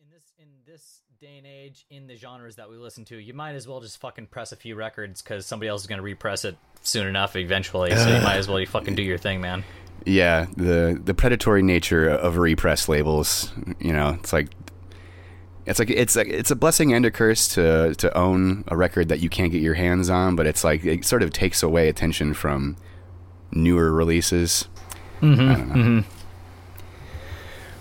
in this in this day and age, in the genres that we listen to, you might as well just fucking press a few records because somebody else is gonna repress it soon enough, eventually. So you might as well you fucking do your thing, man. Yeah, the the predatory nature of repress labels. You know, it's like it's like it's like it's a blessing and a curse to to own a record that you can't get your hands on, but it's like it sort of takes away attention from newer releases. Mm-hmm, I don't know.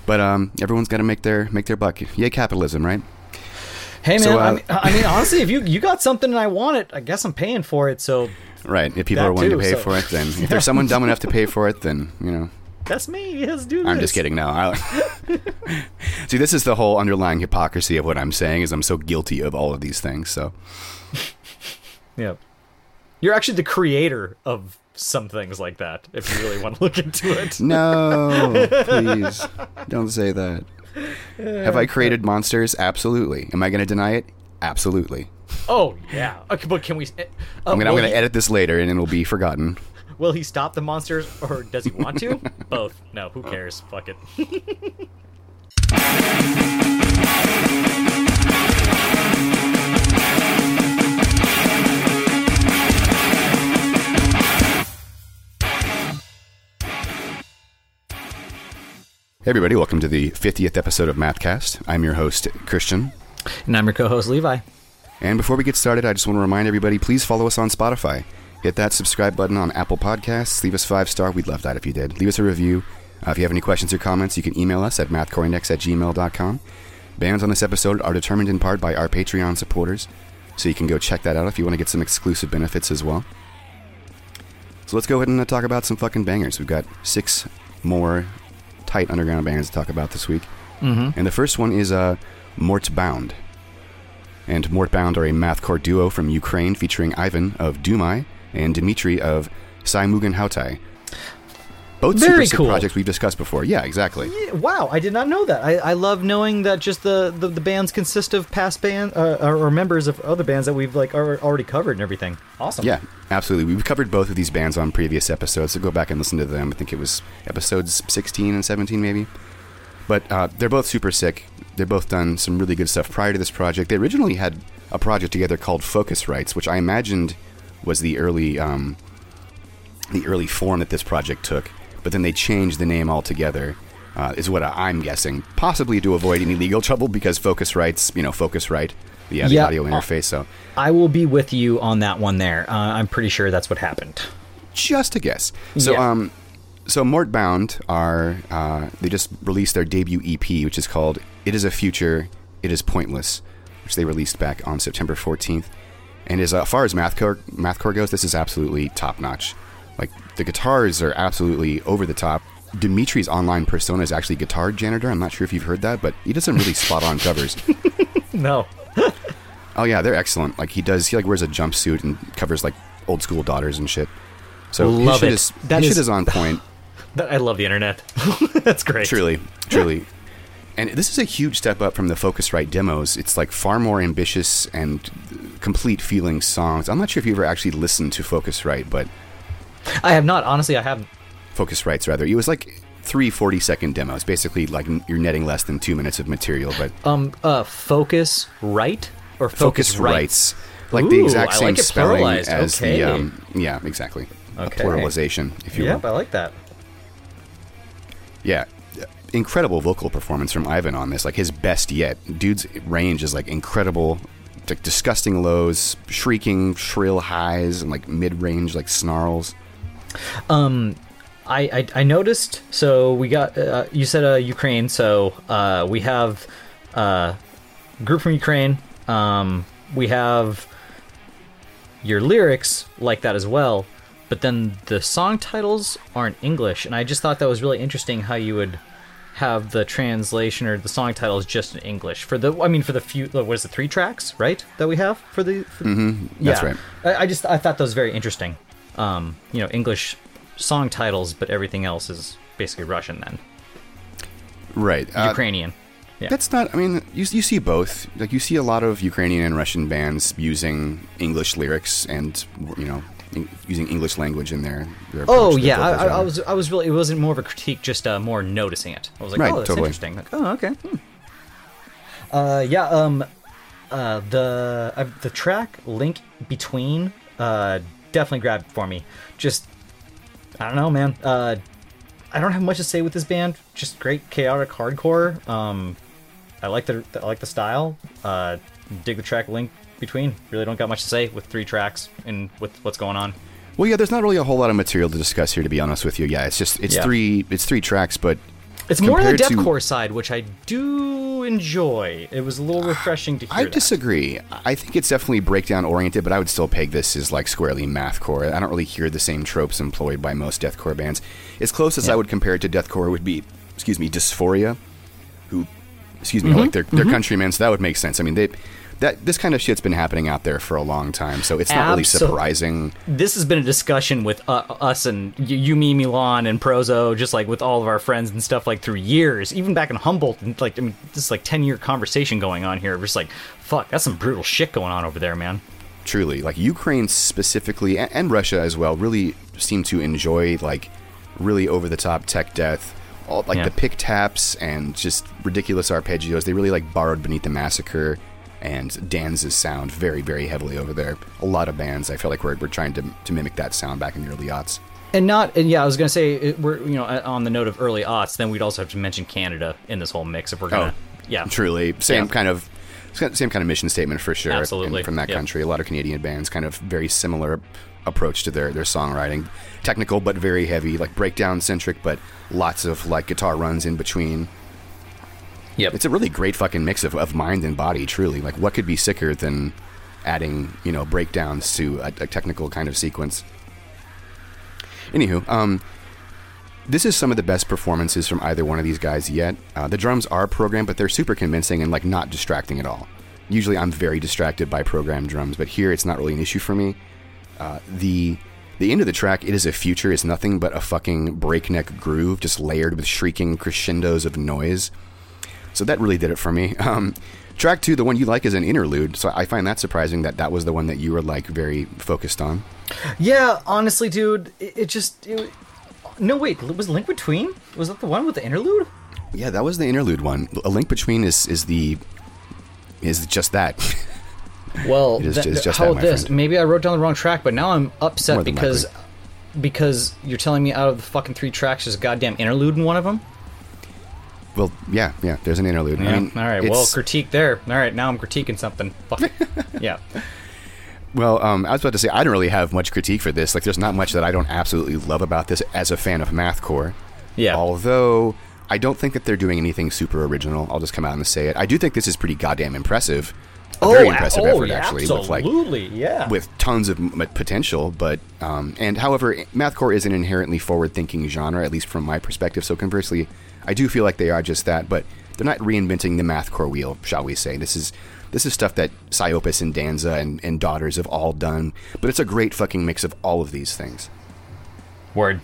But um, everyone's got to make their make their buck. Yay, capitalism, right? Hey man, So, uh, I, mean, I mean honestly, if you you got something and I want it, I guess I'm paying for it. So Right. If people are willing too, to pay so- for it, then if there's someone dumb enough to pay for it, then you know. that's me. Let's do this. I'm just kidding. No. I, see, this is the whole underlying hypocrisy of what I'm saying. Is I'm so guilty of all of these things. So Yeah, you're actually the creator of some things like that. If you really want to look into it. no, please don't say that. Have I created monsters? Absolutely. Am I going to deny it? Absolutely. Oh yeah. Okay, but can we? Uh, I'm going will to he- edit this later, and it'll be forgotten. Will he stop the monsters, or does he want to? Both. No. Who cares? Fuck it. Hey, everybody! Welcome to the 50th episode of Mathcast. I'm your host, Christian. And I'm your co-host Levi. And before we get started, I just want to remind everybody please follow us on Spotify. Hit that subscribe button on Apple Podcasts. Leave us five star. We'd love that if you did. Leave us a review. Uh, if you have any questions or comments, you can email us at mathcoreindex at gmail.com. Bands on this episode are determined in part by our Patreon supporters, so you can go check that out if you want to get some exclusive benefits as well. So let's go ahead and uh, talk about some fucking bangers. We've got six more tight underground bands to talk about this week. Mm-hmm. And the first one is uh, Mortbound. And Mortbound are a mathcore duo from Ukraine featuring Ivan of Dumai and Dmitry of Saimugan Hautai. Both Very super sick cool. projects we've discussed before. Yeah, exactly. Yeah, wow, I did not know that. I, I love knowing that just the, the, the bands consist of past band uh, or members of other bands that we've like ar- already covered and everything. Awesome. Yeah, absolutely. We've covered both of these bands on previous episodes, so go back and listen to them. I think it was episodes 16 and 17, maybe. But uh, they're both super sick. They've both done some really good stuff prior to this project. They originally had a project together called Focusrites, which I imagined was the early um, the early form that this project took. But then they changed the name altogether. Uh, is what I'm guessing, possibly to avoid any legal trouble because Focusrites, you know, Focusrite, the, uh, the Yeah, audio uh, interface. So I will be with you on that one there. Uh, I'm pretty sure that's what happened. just a guess. So, Yeah. um, so Mortbound are uh, they just released their debut EP, which is called "It Is a Future, It Is Pointless," which they released back on September 14th. And as uh, far as mathcore mathcore goes, this is absolutely top notch. Like the guitars are absolutely over the top. Dimitri's online persona is actually guitar janitor. I'm not sure if you've heard that, but he does some really spot on covers. No. Oh yeah, they're excellent. Like he does, he like wears a jumpsuit and covers like old school daughters and shit. So Love his shit it. is That his is- shit is on point. That, I love the internet. that's great. Truly, truly. And this is a huge step up from the Focusrite demos. It's like far more ambitious and complete feeling songs. I'm not sure if you ever actually listened to Focusrite, but I have not. Honestly, I haven't. Focusrites, rather. It was like three 40 second demos. Basically, like you're netting less than two minutes of material, but Um, uh, focus right or focus, right? Focusrites. Like the exact same like spelling pluralized. as Okay. the. Um, yeah, exactly. Okay. A pluralization, if you Yep, will. I like that. Yeah. Incredible vocal performance from Ivan on this. Like his best yet. Dude's range is like incredible. Like disgusting lows, shrieking, shrill highs, and like mid range like snarls. Um, I, I I noticed. So we got uh, you said uh, Ukraine. So uh, we have uh, group from Ukraine. Um, we have your lyrics like that as well, but then the song titles aren't English, and I just thought that was really interesting how you would have the translation or the song titles just in English for the I mean for the few what is it three tracks right that we have for the for, Mm-hmm. That's right. I, I just I thought that was very interesting. Um, you know, English song titles, but everything else is basically Russian then, Right. Uh, Ukrainian. Yeah. That's not. I mean, you you see both. Like you see a lot of Ukrainian and Russian bands using English lyrics and you know in, using English language in their. their Oh yeah, I, I, I was I was really it wasn't more of a critique, just uh, more noticing it. I was like, Right, oh, that's totally. interesting. Like, oh okay. Hmm. Uh, yeah. Um, uh, the uh, the track link between uh definitely grabbed for me. Just I don't know, man. Uh, I don't have much to say with this band. Just great chaotic hardcore. Um, I like the I like the style. Uh, dig the track link between. Really don't got much to say with three tracks and with what's going on. Well, yeah, there's not really a whole lot of material to discuss here, to be honest with you. Yeah, it's just it's Yeah. three it's three tracks, but It's more on the compared to- deathcore side, which I do enjoy. It was a little refreshing to hear. I that. disagree. I think it's definitely breakdown oriented, but I would still peg this as like squarely mathcore. I don't really hear the same tropes employed by most deathcore bands. As close as I would compare it to deathcore would be, excuse me, Dysphoria, who, excuse me, Mm-hmm. like their their countrymen. So that would make sense. I mean, they that this kind of shit's been happening out there for a long time, so it's not really surprising. this has been a discussion with uh, us and you, you, me, Milan, and Prozo, just like with all of our friends and stuff, like through years, even back in Humboldt, and like I mean, this is like ten year conversation going on here. We're just like, fuck, that's some brutal shit going on over there, man. truly like ukraine specifically and, and russia as well really seem to enjoy like really over the top tech death all like Yeah. the pick taps and just ridiculous arpeggios they really like borrowed beneath the massacre and Danza's sound very very heavily over there. A lot of bands i feel like we're, we're trying to, to mimic that sound back in the early aughts. And not, and yeah, I was gonna say it, we're you know on the note of early aughts, then we'd also have to mention Canada in this whole mix if we're gonna, oh, yeah, truly. Same Yeah. kind of same kind of mission statement for sure. Absolutely. from that Yep. country a lot of canadian bands kind of very similar approach to their their songwriting. Technical but very heavy like breakdown centric but lots of like guitar runs in between Yep. it's a really great fucking mix of, of mind and body truly like what could be sicker than adding you know breakdowns to a, a technical kind of sequence anywho um this is some of the best performances from either one of these guys yet. Uh, the drums are programmed, but they're super convincing and like not distracting at all. Usually, I'm very distracted by programmed drums, but here it's not really an issue for me. Uh, the the end of the track, "It Is a Future," is nothing but a fucking breakneck groove, just layered with shrieking crescendos of noise. So that really did it for me. Um, track two, the one you like, is an interlude. So I find that surprising that that was the one that you were like very focused on. Yeah, honestly, dude, it, it just. It, no, wait, was Link Between? Was that the one with the interlude? Yeah, that was the interlude one. A link between is is the is just that. Well, It is th- ju- just how that, this? friend. Maybe I wrote down the wrong track, but now I'm upset because likely. because you're telling me out of the fucking three tracks, there's a goddamn interlude in one of them. Well, yeah, yeah. There's an interlude. Yeah. I mean, All right. Well, critique there. All right. Now I'm critiquing something. Fuck. yeah. Well, um, I was about to say I don't really have much critique for this. Like, there's not much that I don't absolutely love about this as a fan of mathcore. Yeah. Although I don't think that they're doing anything super original. I'll just come out and say it. I do think this is pretty goddamn impressive. A very impressive effort, actually. With like Oh, absolutely. yeah. with tons of m- potential, but um, and however, mathcore is an inherently forward-thinking genre, at least from my perspective. So conversely, I do feel like they are just that, but they're not reinventing the mathcore wheel, shall we say? This is this is stuff that Psyopus and Danza and, and Daughters have all done, but it's a great fucking mix of all of these things. Word.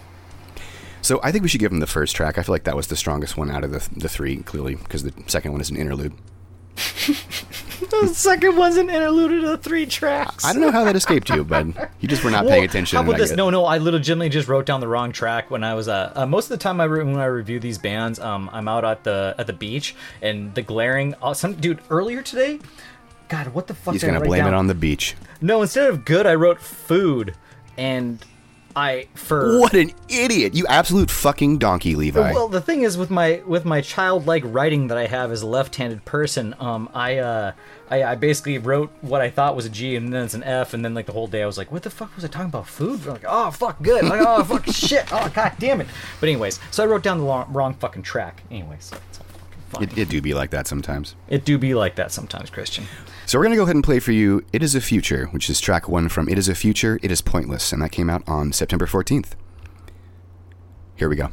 So I think we should give them the first track. I feel like that was the strongest one out of the the three, clearly, because the second one is an interlude. The second one's an interlude of the three tracks. I don't know how that escaped you, but you just were not paying attention. How about this? No, no, I legitimately just wrote down the wrong track when I was uh, uh most of the time I re- when I review these bands, um, I'm out at the at the beach and the glaring. Uh, some dude earlier today. God, what the fuck? He's gonna blame down? it on the beach. No, instead of good, I wrote food, and I for What an idiot! You absolute fucking donkey, Levi. Well, the thing is with my with my childlike writing that I have as a left-handed person, um, I uh, I, I basically wrote what I thought was a G and then it's an F, and then like the whole day I was like, what the fuck was I talking about? Food? I'm like, oh fuck, good. Like, oh fuck, shit. Oh god damn it. But anyways, so I wrote down the long, wrong fucking track. Anyways, it's all fucking. It, it do be like that sometimes. It do be like that sometimes, Christian. So we're gonna go ahead and play for you "It Is a Future," which is track one from "It Is a Future." It is pointless, and that came out on September fourteenth. Here we go.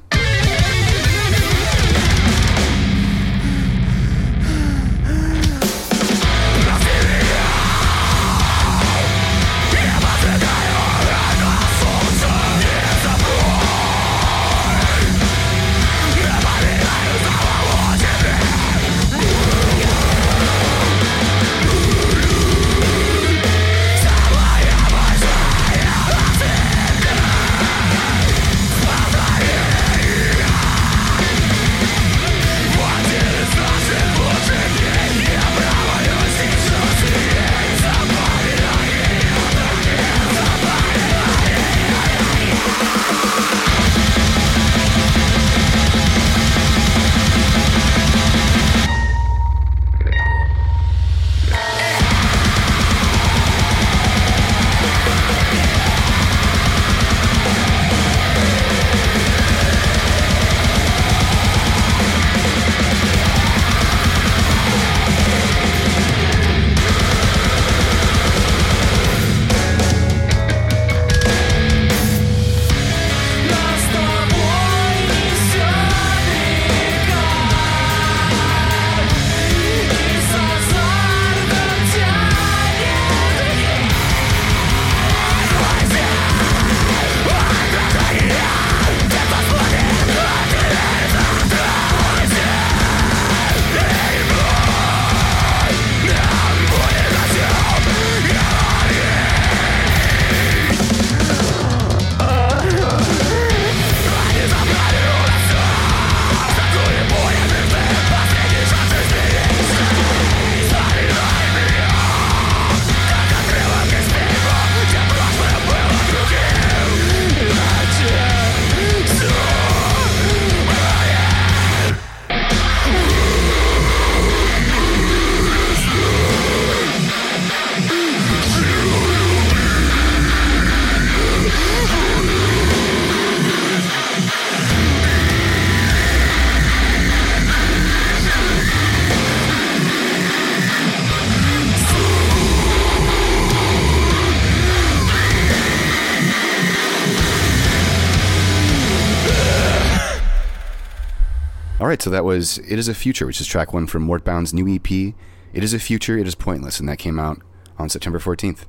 So that was It Is a Future, which is track one from Mortbound's new EP. It Is a Future, It Is Pointless, and that came out on September 14th.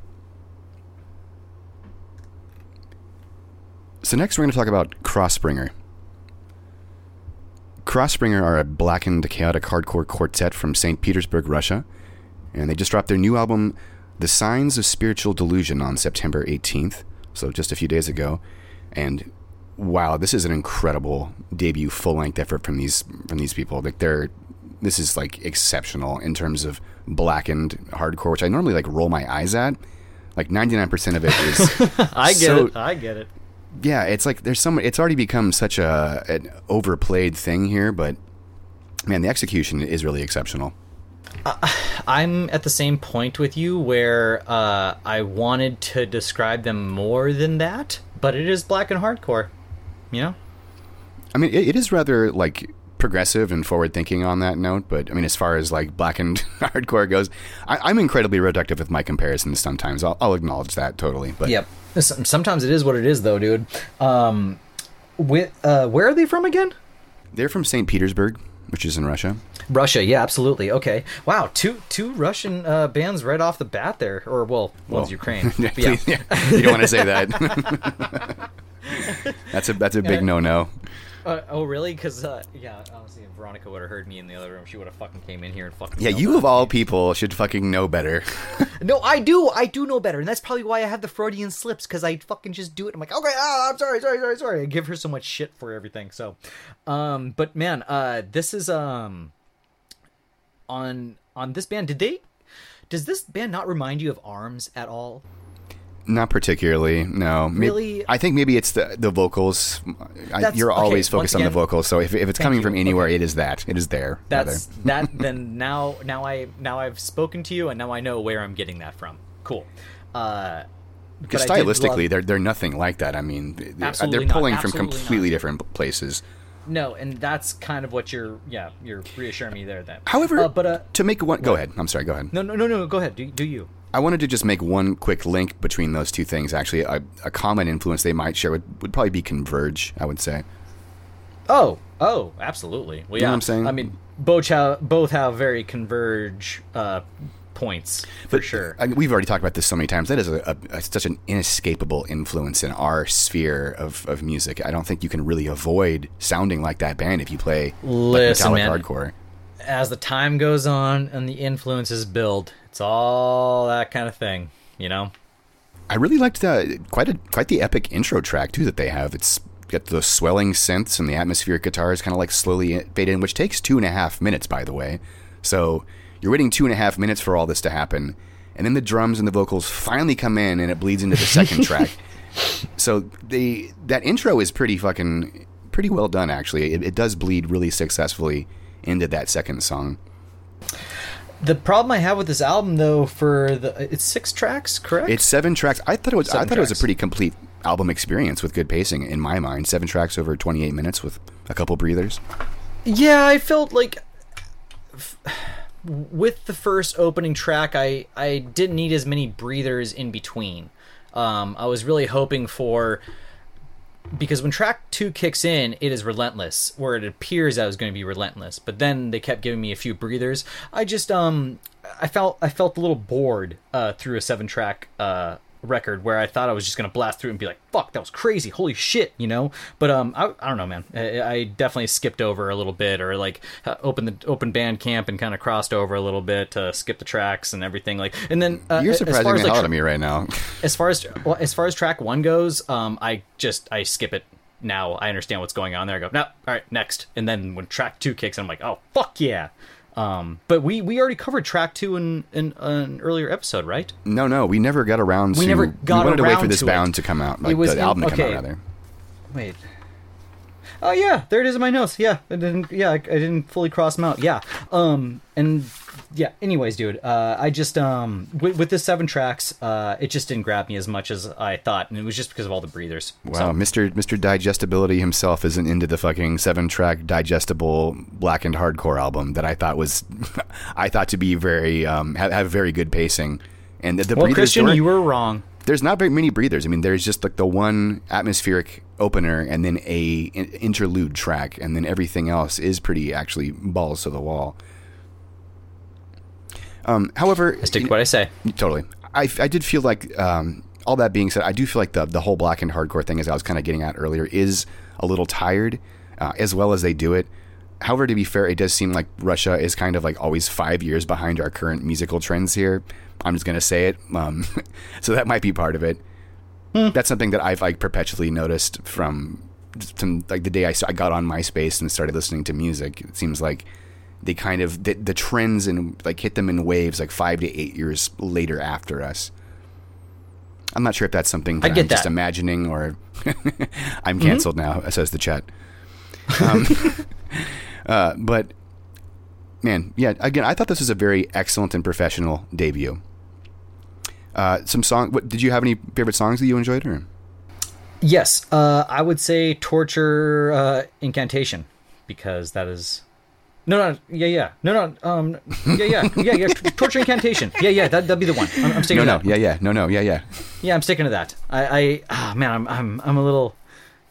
So next we're going to talk about Crossbringer. Crossbringer are a blackened, chaotic hardcore quartet from St. Petersburg, Russia, and they just dropped their new album, The Signs of Spiritual Delusion, on September 18th, so just a few days ago. And wow, this is an incredible debut full length effort from these from these people. Like they're this is like exceptional in terms of blackened hardcore, which I normally like roll my eyes at. Like 99% of it is I get so- it. I get it. yeah, it's like there's some. It's already become such a an overplayed thing here, but man, the execution is really exceptional. I'm at the same point with you where uh, I wanted to describe them more than that, but it is black and hardcore. You know? I mean, it, it is rather like progressive and forward thinking on that note, but I mean, as far as like blackened hardcore goes, I, I'm incredibly reductive with my comparisons. Sometimes I'll, I'll acknowledge that totally, but Yep. Sometimes it is what it is, though, dude. Um, with uh, where are they from again? they're from St. Petersburg, which is in Russia. Russia, yeah, absolutely. Okay, wow, two two Russian uh, bands right off the bat there, or well, one's Well, Ukraine. yeah, yeah. yeah. you don't want to say that. that's a that's a big no no. Uh, oh, really? Because uh, yeah, honestly, if Veronica would have heard me in the other room, she would have fucking came in here and fucking. Yeah, you of all people should fucking know better. No, I do. I do know better, and that's probably why I have the Freudian slips because I fucking just do it. I'm like, okay, ah, I'm sorry, sorry, sorry, sorry. I give her so much shit for everything. So, um, but man, uh, this is um, on on this band. Did they? Does this band not remind you of Arms at all? Not particularly, no. May- Really? I think maybe it's the the vocals. I, you're okay, always once focused on the vocals, so if, if it's coming you. from anywhere, it is that. It is there. That's that. Then now, now I now I've spoken to you, and now I know where I'm getting that from. Cool. Uh, because but I did stylistically, love- they're they're nothing like that. I mean, Absolutely they're not, pulling from absolutely completely not. different places. no, and that's kind of what you're. Yeah, you're reassuring me there. That. However, uh, but uh, to make one, go ahead. I'm sorry. Go ahead. no, no, no, no. Go ahead. Do do you? I wanted to just make one quick link between those two things. Actually, a, a common influence they might share would, would probably be Converge. I would say. Oh, oh, absolutely. Well, know yeah, what I'm saying? I mean, both have both have very converge uh, points for sure. I, we've already talked about this so many times. That is a, a, a, such an inescapable influence in our sphere of, of music. I don't think you can really avoid sounding like that band if you play Listen, like metallic man. hardcore. As the time goes on and the influences build, it's all that kind of thing, you know. I really liked the quite a quite the epic intro track too that they have. It's got the swelling synths and the atmospheric guitars kind of like slowly fade in, which takes two and a half minutes, by the way. So you're waiting two and a half minutes for all this to happen, and then the drums and the vocals finally come in, and it bleeds into the second track. So the that intro is pretty fucking pretty well done actually. It, it does bleed really successfully into that second song. The problem I have with this album, though, for the it's six tracks, correct? It's seven tracks. I thought it was. I Seven thought it was a pretty complete album experience with good pacing in my mind. Seven tracks over twenty eight minutes with a couple breathers. Yeah, I felt like f- with the first opening track, I I didn't need as many breathers in between. Um, I was really hoping for because when track two kicks in, it is relentless, where it appears I was going to be relentless. But then they kept giving me a few breathers. I just um, I felt I felt a little bored uh, through a seven track uh record where I thought I was just gonna blast through and be like, "Fuck, that was crazy! Holy shit!" You know. But um, I, I don't know, man. I, I definitely skipped over a little bit, or like uh, opened the open Bandcamp and kind of crossed over a little bit to skip the tracks and everything. Like, and then uh, You're as surprising far the as, hell like, out of me right now. as far as well, as far as track one goes, um, I just I skip it now. I understand what's going on there. I go, no, all right, next. And then when track two kicks, in, I'm like, oh fuck yeah. Um, but we we already covered track two in, in an earlier episode, right? no, no, we never got around. We to, never got we wanted to wait for this to bound it. to come out, It like was the in- album to come okay. out rather. Wait. Oh yeah, there it is in my notes. Yeah, I didn't. Yeah, I, I didn't fully cross them out. Yeah. Um. And yeah. Anyways, dude. Uh. I just um. With, with the seven tracks, uh, it just didn't grab me as much as I thought, and it was just because of all the breathers. Wow, Mr. Mr. Digestibility himself isn't into the fucking seven track digestible blackened hardcore album that I thought was, I thought to be very um have, have very good pacing, and the, the Well, breathers Christian, you were wrong. there's not very many breathers. I mean, there's just like the one atmospheric opener and then a interlude track, and then everything else is pretty actually balls to the wall. Um, however, I stick to what I say. Totally. I, I did feel like, um, all that being said, I do feel like the, the whole black and hardcore thing, as I was kind of getting at earlier, is a little tired, uh, as well as they do it. However, to be fair, it does seem like Russia is kind of like always five years behind our current musical trends here. I'm just going to say it. Um, so that might be part of it. That's something that I've like perpetually noticed from, from like the day I got on MySpace and started listening to music. It seems like they kind of the, the trends and like hit them in waves like five to eight years later after us. I'm not sure if that's something that I get I'm just imagining or I'm canceled now, says the chat. Um, uh, but man, yeah, again, I thought this was a very excellent and professional debut. Uh, some song. What did you have any favorite songs that you enjoyed? Or Yes, uh, I would say torture uh, incantation because that is. No, no, yeah, yeah, no, no, um, yeah, yeah, yeah, yeah, torture incantation, yeah, yeah, that that'd be the one. I'm, I'm sticking no, to no, that. yeah, yeah, no, no, yeah, yeah. Yeah, I'm sticking to that. I, I, ah, man, I'm, I'm, I'm a little,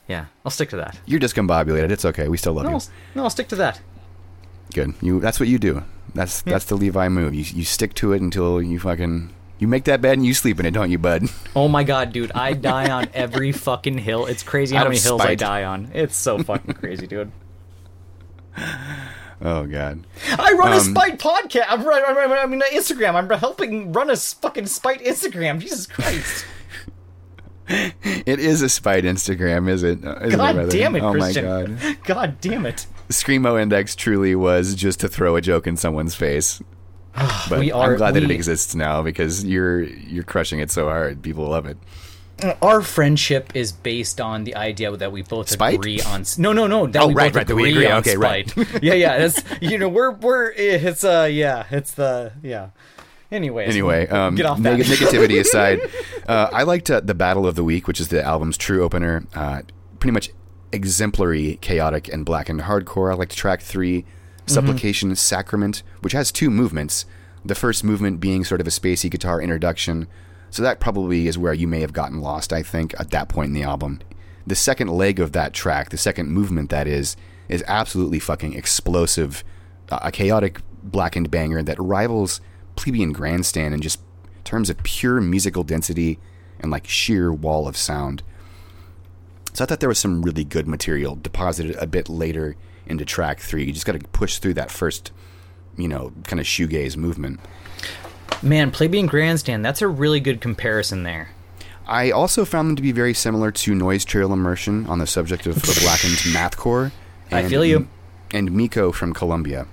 yeah, I'll stick to that. You're discombobulated. It's okay. We still love No, you. I'll, no, I'll stick to that. Good. You. That's what you do. That's that's the Levi move. You you stick to it until you fucking you make that bed and you sleep in it, don't you, bud? Oh my god, dude, I die on every fucking hill. It's crazy how many hills I die on. It's so fucking crazy, dude. Oh god. I run a Um, spite podcast. I'm run, run, run, I mean, Instagram. I'm helping run a fucking spite Instagram. Jesus Christ. It is a spite Instagram, is it? Isn't God rather? damn it, Oh Christian. my god. God damn it. Screamo Index truly was just to throw a joke in someone's face. But We are- I'm glad that it exists now because you're you're crushing it so hard. People love it. Our friendship is based on the idea that we both Spite? agree on. No, no, no. That Oh, we right, both right, that we agree agree. on Okay, right. yeah, yeah. It's you know we're we're it's uh yeah it's the yeah. Anyways, Anyway, um, get off neg- that. negativity aside, uh, I liked uh, the Battle of the Week, which is the album's true opener. Uh, pretty much exemplary, chaotic, and blackened hardcore. I liked track three, Supplication Sacrament, which has two movements. The first movement being sort of a spacey guitar introduction. So that probably is where you may have gotten lost, I think, at that point in the album. The second leg of that track, the second movement that is, is absolutely fucking explosive. Uh, a chaotic blackened banger that rivals Plebeian Grandstand in just terms of pure musical density and like sheer wall of sound. So I thought there was some really good material deposited a bit later into track three. You just got to push through that first, you know, kind of shoegaze movement. Man, Plebeian Grandstand. That's a really good comparison there. I also found them to be very similar to Noise Trail Immersion on the subject of, of blackened mathcore. I feel you. And Miko from Columbia.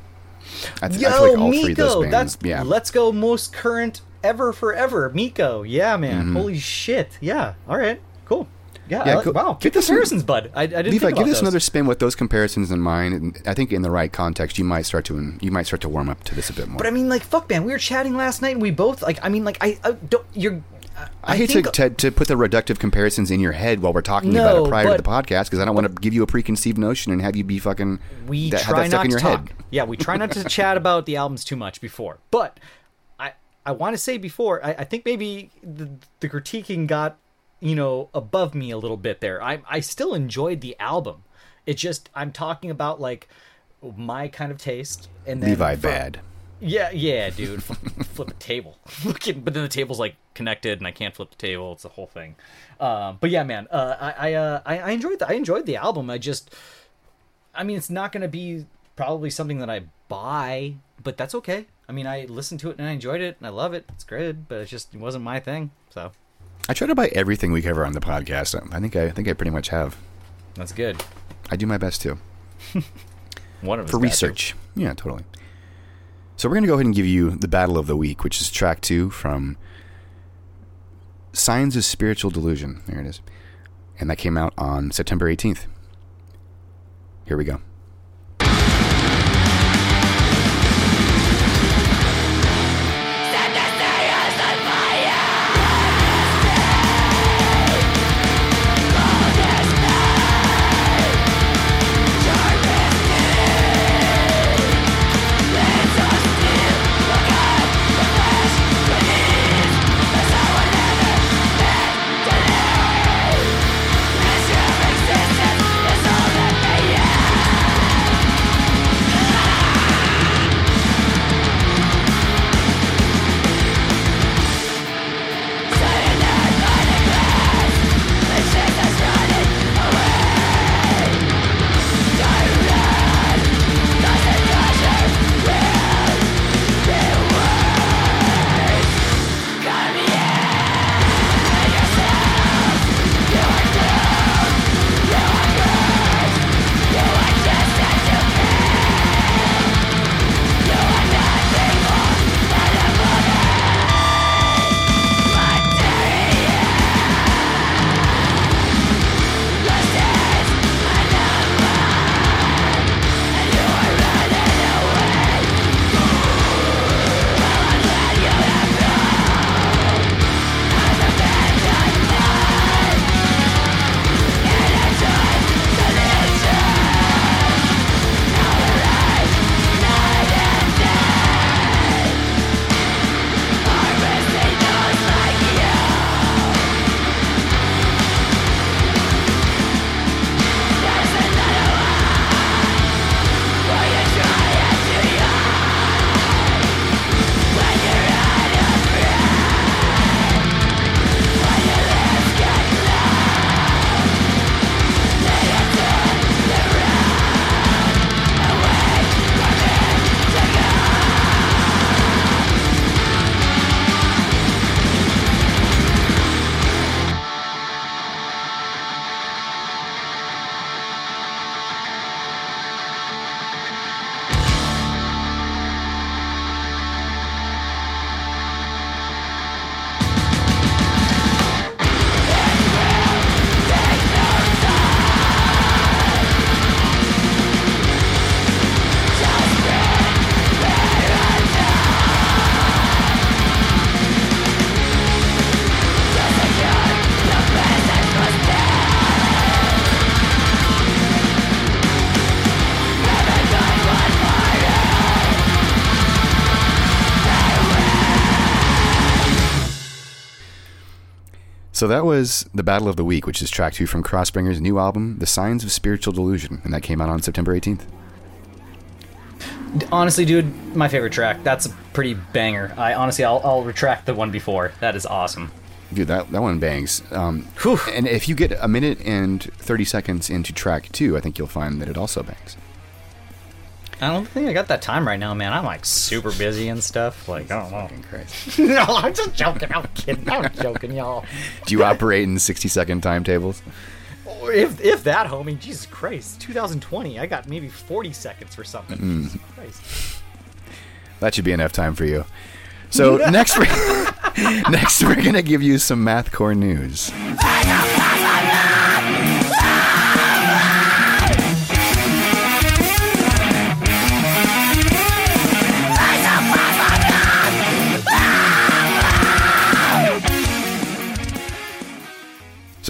I, th- Yo, I feel like all Miko. three of those bands. that's yeah. Let's go most current ever forever. Miko. Yeah, man. Mm-hmm. Holy shit. Yeah. All right. Yeah. Yeah, I. Wow. Good this some- comparisons, bud. I, I didn't Levi, give this those. another spin with those comparisons in mind. And I think in the right context, you might start to you might start to warm up to this a bit more. But I mean, like, fuck, man. We were chatting last night, and we both like. I mean, like, I, I don't. You're. I, hate think, to, to to put the reductive comparisons in your head while we're talking No, about it prior to the podcast because I don't want to give you a preconceived notion and have you be fucking we that, try that stuck not in your to head. talk. Yeah, we try not to chat about the albums too much before. But I I want to say before, I, I think maybe the, the critiquing got you know above me a little bit there. I I still enjoyed the album. It just I'm talking about like my kind of taste and then Levi from- bad. Yeah, yeah, dude. Flip a table. But then the table's like connected, and I can't flip the table. It's a whole thing. Um, but yeah, man. Uh, I I, uh, I I enjoyed the I enjoyed the album. I just, I mean, it's not gonna be probably something that I buy, but that's okay. I mean, I listened to it and I enjoyed it and I love it. It's great, but it just wasn't my thing. So I try to buy everything we cover on the podcast. I think I, I think I pretty much have. that's good. I do my best too One of for to. research. Yeah, totally. So we're gonna go ahead and give you the battle of the week, which is track two from Signs of Spiritual Delusion. There it is, and that came out on September eighteenth. Here we go. So that was the Battle of the Week, which is track two from Crossbringer's new album, The Signs of Spiritual Delusion, and that came out on September 18th. Honestly, dude, my favorite track. That's a pretty banger. I honestly, I'll, I'll retract the one before. That is awesome. Dude, that, that one bangs. Um, and if you get a minute and 30 seconds into track two, I think you'll find that it also bangs. I don't think I got that time right now, man. I'm like super busy and stuff. Like, I don't know. Fucking Christ. no, I'm just joking. I'm kidding. I'm joking, y'all. Do you operate in 60 second timetables? If if that, homie, Jesus Christ, 2020. I got maybe 40 seconds for something. Mm. Jesus Christ. That should be enough time for you. So next, we're, next we're gonna give you some mathcore news.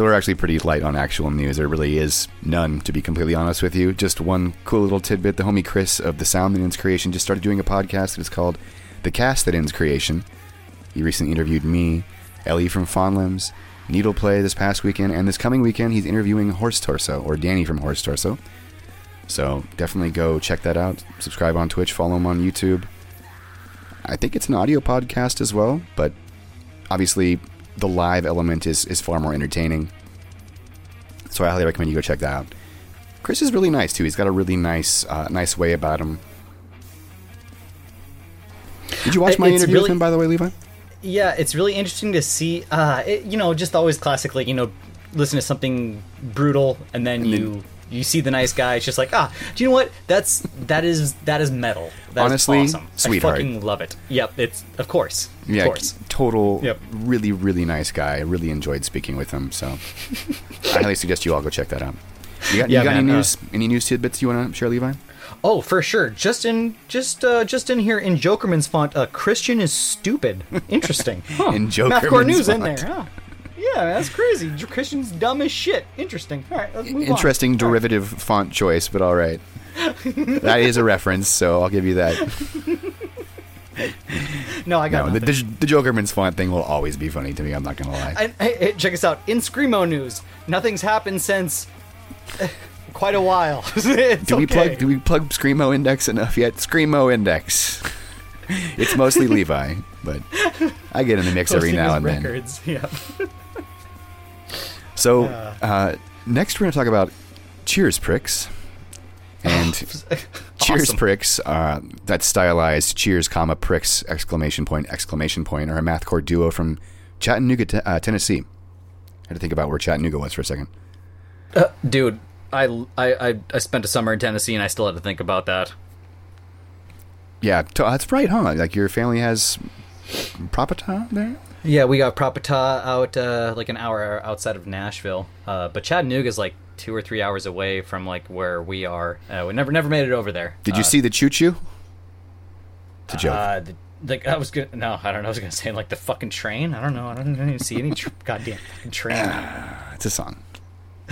So we're actually pretty light on actual news. There really is none, to be completely honest with you. Just one cool little tidbit. The homie Chris of The Sound That Ends Creation just started doing a podcast that is called The Cast That Ends Creation. He recently interviewed me, Ellie from Fawn Limbs, Needle Play this past weekend, and this coming weekend he's interviewing Horse Torso, or Danny from Horse Torso. So definitely go check that out. Subscribe on Twitch, follow him on YouTube. I think it's an audio podcast as well, but obviously the live element is, is far more entertaining. So I highly recommend you go check that out. Chris is really nice too. He's got a really nice uh, nice way about him. Did you watch my It's interview with him, by the way, Levi? Yeah, it's really interesting to see. Uh, it, you know, just always classic, like you know, listen to something brutal, and then you you see the nice guy. It's just like, ah, do you know what? That's that is that is metal. That's Honestly, awesome. sweetheart. I fucking love it. Yep, it's of course, Yeah, of course. total, Yep. really, really nice guy. I really enjoyed speaking with him. So I highly suggest you all go check that out. You got, Yeah, you got any man, uh, news? any news tidbits you want to share, Levi? Oh, for sure. Just in just uh, just in here in Jokerman's font, uh, Christian is stupid. Interesting. Huh. In Mathcore Jokerman's news in there. Huh? Yeah, that's crazy. Christian's dumb as shit. Interesting. All right, let's move on. Interesting derivative font choice, but all right. that is a reference, so I'll give you that. No, I got No, the, the, Jokerman's font thing will always be funny to me. I'm not gonna lie. And, hey, hey, check us out. In Screamo news, nothing's happened since eh, quite a while. do we plug? Do we plug Screamo Index enough yet? Screamo Index. it's mostly Levi, but I get in the mix every now and then. records. Yeah. So uh, next, we're gonna talk about Cheers pricks. And Cheers pricks, uh, that stylized Cheers, comma pricks exclamation point exclamation point, are a mathcore duo from Chattanooga, te- uh, Tennessee. I had to think about where Chattanooga was for a second. Uh, dude, I, I I I spent a summer in Tennessee and I still had to think about that. Yeah, t- that's right, huh? Like your family has Propata there. Yeah, we got Propata out uh, like an hour outside of Nashville, uh, but Chattanooga is like two or three hours away from like where we are. Uh, we never never made it over there. Did you Uh, see the choo choo? A joke. Uh, the, like I was gonna no, I don't know. I was gonna say like the fucking train. I don't know. I don't, I don't even see any tr- goddamn fucking train. It's a song.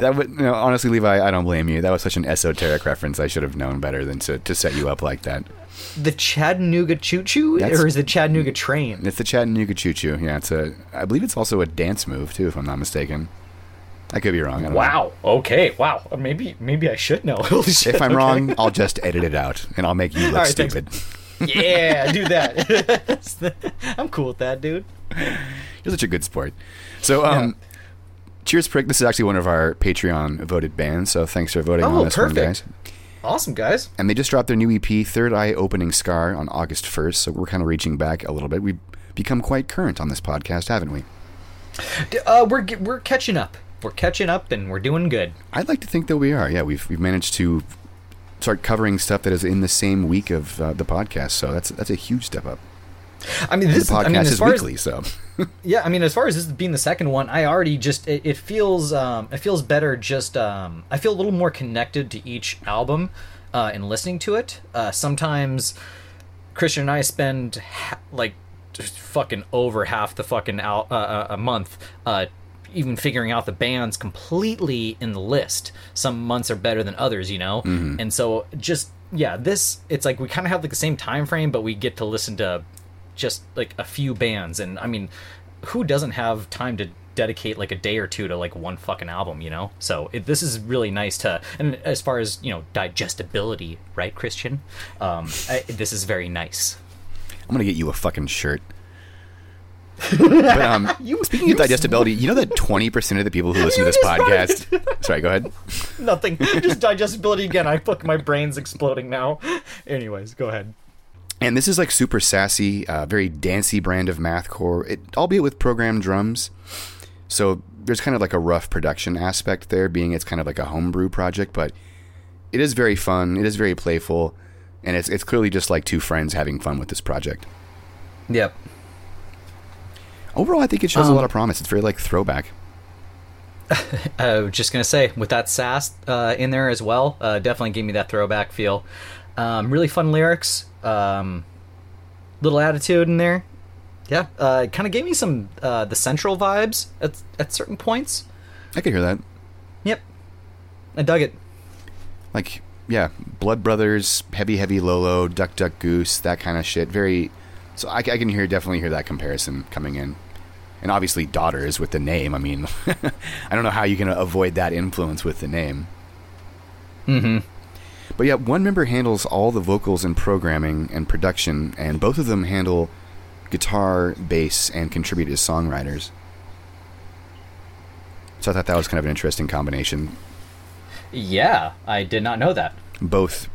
that would, you know, honestly, Levi, I don't blame you. That was such an esoteric reference. I should have known better than to, to set you up like that. The Chattanooga Choo Choo, or is it Chattanooga Train? It's the Chattanooga Choo Choo. Yeah, it's a. I believe it's also a dance move too, if I'm not mistaken. I could be wrong. I don't know. Wow. Okay. Wow. Uh, Maybe maybe I should know. If I'm okay. wrong, I'll just edit it out and I'll make you look All right, thanks. stupid. yeah, do that. I'm cool with that, dude. You're such a good sport. So, um, Cheers Prick. This is actually one of our Patreon voted bands. So thanks for voting Oh, on this one, guys. Awesome, guys. And they just dropped their new EP, Third Eye Opening Scar, on August 1st. So we're kind of reaching back a little bit. We've become quite current on this podcast, haven't we? Uh, we're we're catching up. We're catching up, and we're doing good. I'd like to think that we are. Yeah, we've we've managed to start covering stuff that is in the same week of uh, the podcast. So that's that's a huge step up. I mean, The this. podcast I mean, as is weekly, as so yeah, I mean, as far as this being the second one, I already just it, it feels um, it feels better. Just um, I feel a little more connected to each album uh, in listening to it. Uh, sometimes Christian and I spend ha- like just fucking over half the fucking al- uh, uh, a month. Uh, even figuring out the bands completely in the list. Some months are better than others, you know. And so just yeah, this it's like we kind of have like the same time frame, but we get to listen to just like a few bands and i mean who doesn't have time to dedicate like a day or two to like one fucking album, you know? So it, this is really nice to, and as far as you know, digestibility, right, Christian? Um, I, this is very nice. I'm gonna get you a fucking shirt. but um, You- speaking you of digestibility, you know that 20% of the people who listen to this podcast. Sorry, go ahead. Nothing, just digestibility again. I fuck, my brain's exploding now. Anyways, go ahead. And this is like super sassy, uh, very dancey brand of mathcore, it, albeit with programmed drums. So there's kind of like a rough production aspect there, being it's kind of like a homebrew project, but it is very fun. It is very playful, and it's it's clearly just like two friends having fun with this project. Yep. Overall, I think it shows a Um, lot of promise. It's very like throwback. I was just gonna say, with that sass uh, in there as well, uh, definitely gave me that throwback feel. Um, really fun lyrics, um, little attitude in there. Yeah, uh, kind of gave me some uh, the central vibes at at certain points. I could hear that. Yep, I dug it. Like, yeah, Blood Brothers, Heavy Heavy Low Low, Duck Duck Goose, that kind of shit. Very. So I, I can hear definitely hear that comparison coming in, and obviously Daughters with the name. I mean, I don't know how you can avoid that influence with the name. Mm-hmm. But yeah, one member handles all the vocals and programming and production, and both of them handle guitar, bass, and contribute as songwriters. So I thought that was kind of an interesting combination. Yeah, I did not know that. both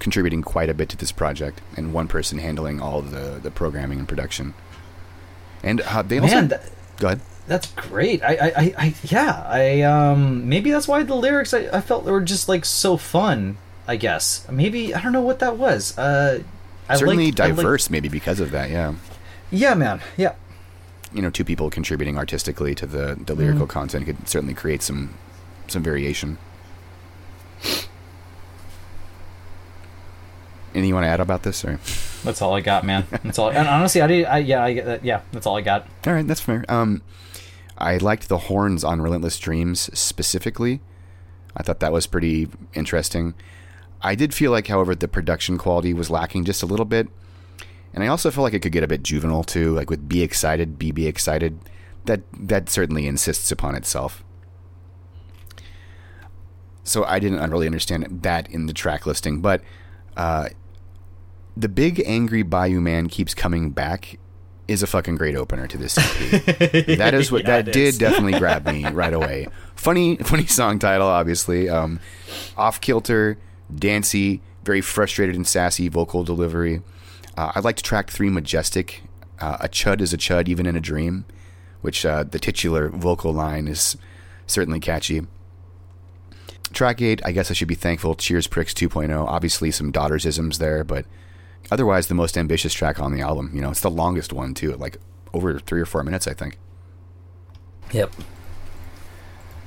contributing quite a bit to this project, and one person handling all the the programming and production. And uh, they also Man, that, go ahead. that's great. I, I, I, I, yeah. I, um, maybe that's why the lyrics I, I felt were just like so fun. I guess maybe I don't know what that was. Uh, I Certainly liked- I liked- diverse, maybe because of that. Yeah, yeah, man. Yeah. you know, two people contributing artistically to the the lyrical Mm. content could certainly create some some variation. Anything you want to add about this, or That's all I got, man. That's all. And honestly, I did. I, yeah, I that. Yeah, that's all I got. all right, that's fair. Um, I liked the horns on Relentless Dreams specifically. I thought that was pretty interesting. I did feel like, however, the production quality was lacking just a little bit. And I also felt like it could get a bit juvenile too, like with Be Excited, Be Be Excited. That that certainly insists upon itself. So I didn't really understand that in the track listing, but uh, the big angry Bayou Man keeps coming back is a fucking great opener to this EP. that is what Yeah, that did definitely grab me right away. Funny, funny song title, obviously. Um, off kilter, dancey, very frustrated and sassy vocal delivery. Uh, I liked track three, majestic. Uh, a chud is a chud, even in a dream, which uh, the titular vocal line is certainly catchy. Track 8, I guess I should be thankful. Cheers Pricks 2.0. Obviously, some daughters isms there, but otherwise, the most ambitious track on the album. You know, it's the longest one, too, like over three or four minutes, I think. Yep.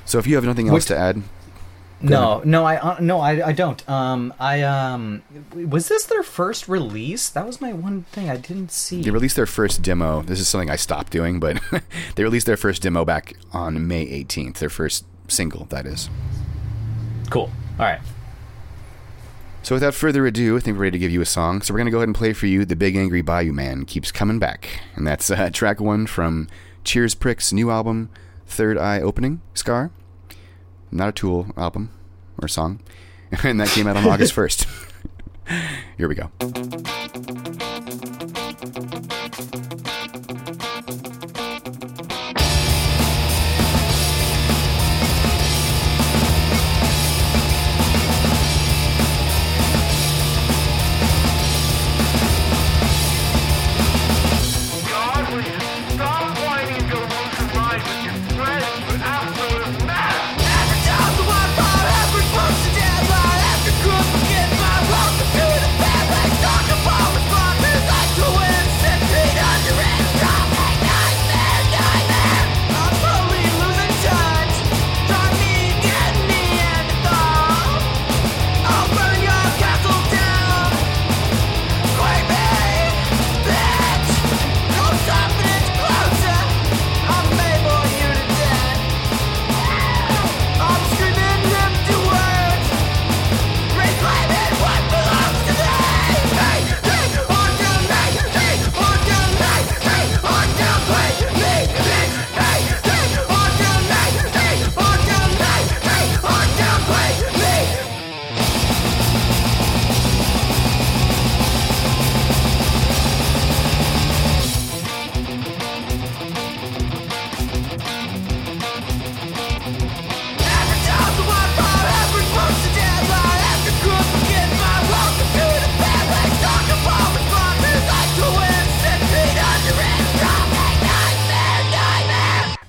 So if you have nothing else Which- to add, No, no, I uh, no, I, I don't. Um, I um, was this their first release? That was my one thing I didn't see. they released their first demo. This is something I stopped doing, but they released their first demo back on May 18th. Their first single, that is. Cool. All right. So without further ado, I think we're ready to give you a song. So we're going to go ahead and play for you The Big Angry Bayou Man Keeps Coming Back. And that's uh, track one from Cheers Prick's new album, Third Eye Opening, Scar. Not a Tool album or song. And that came out on August 1st. Here we go.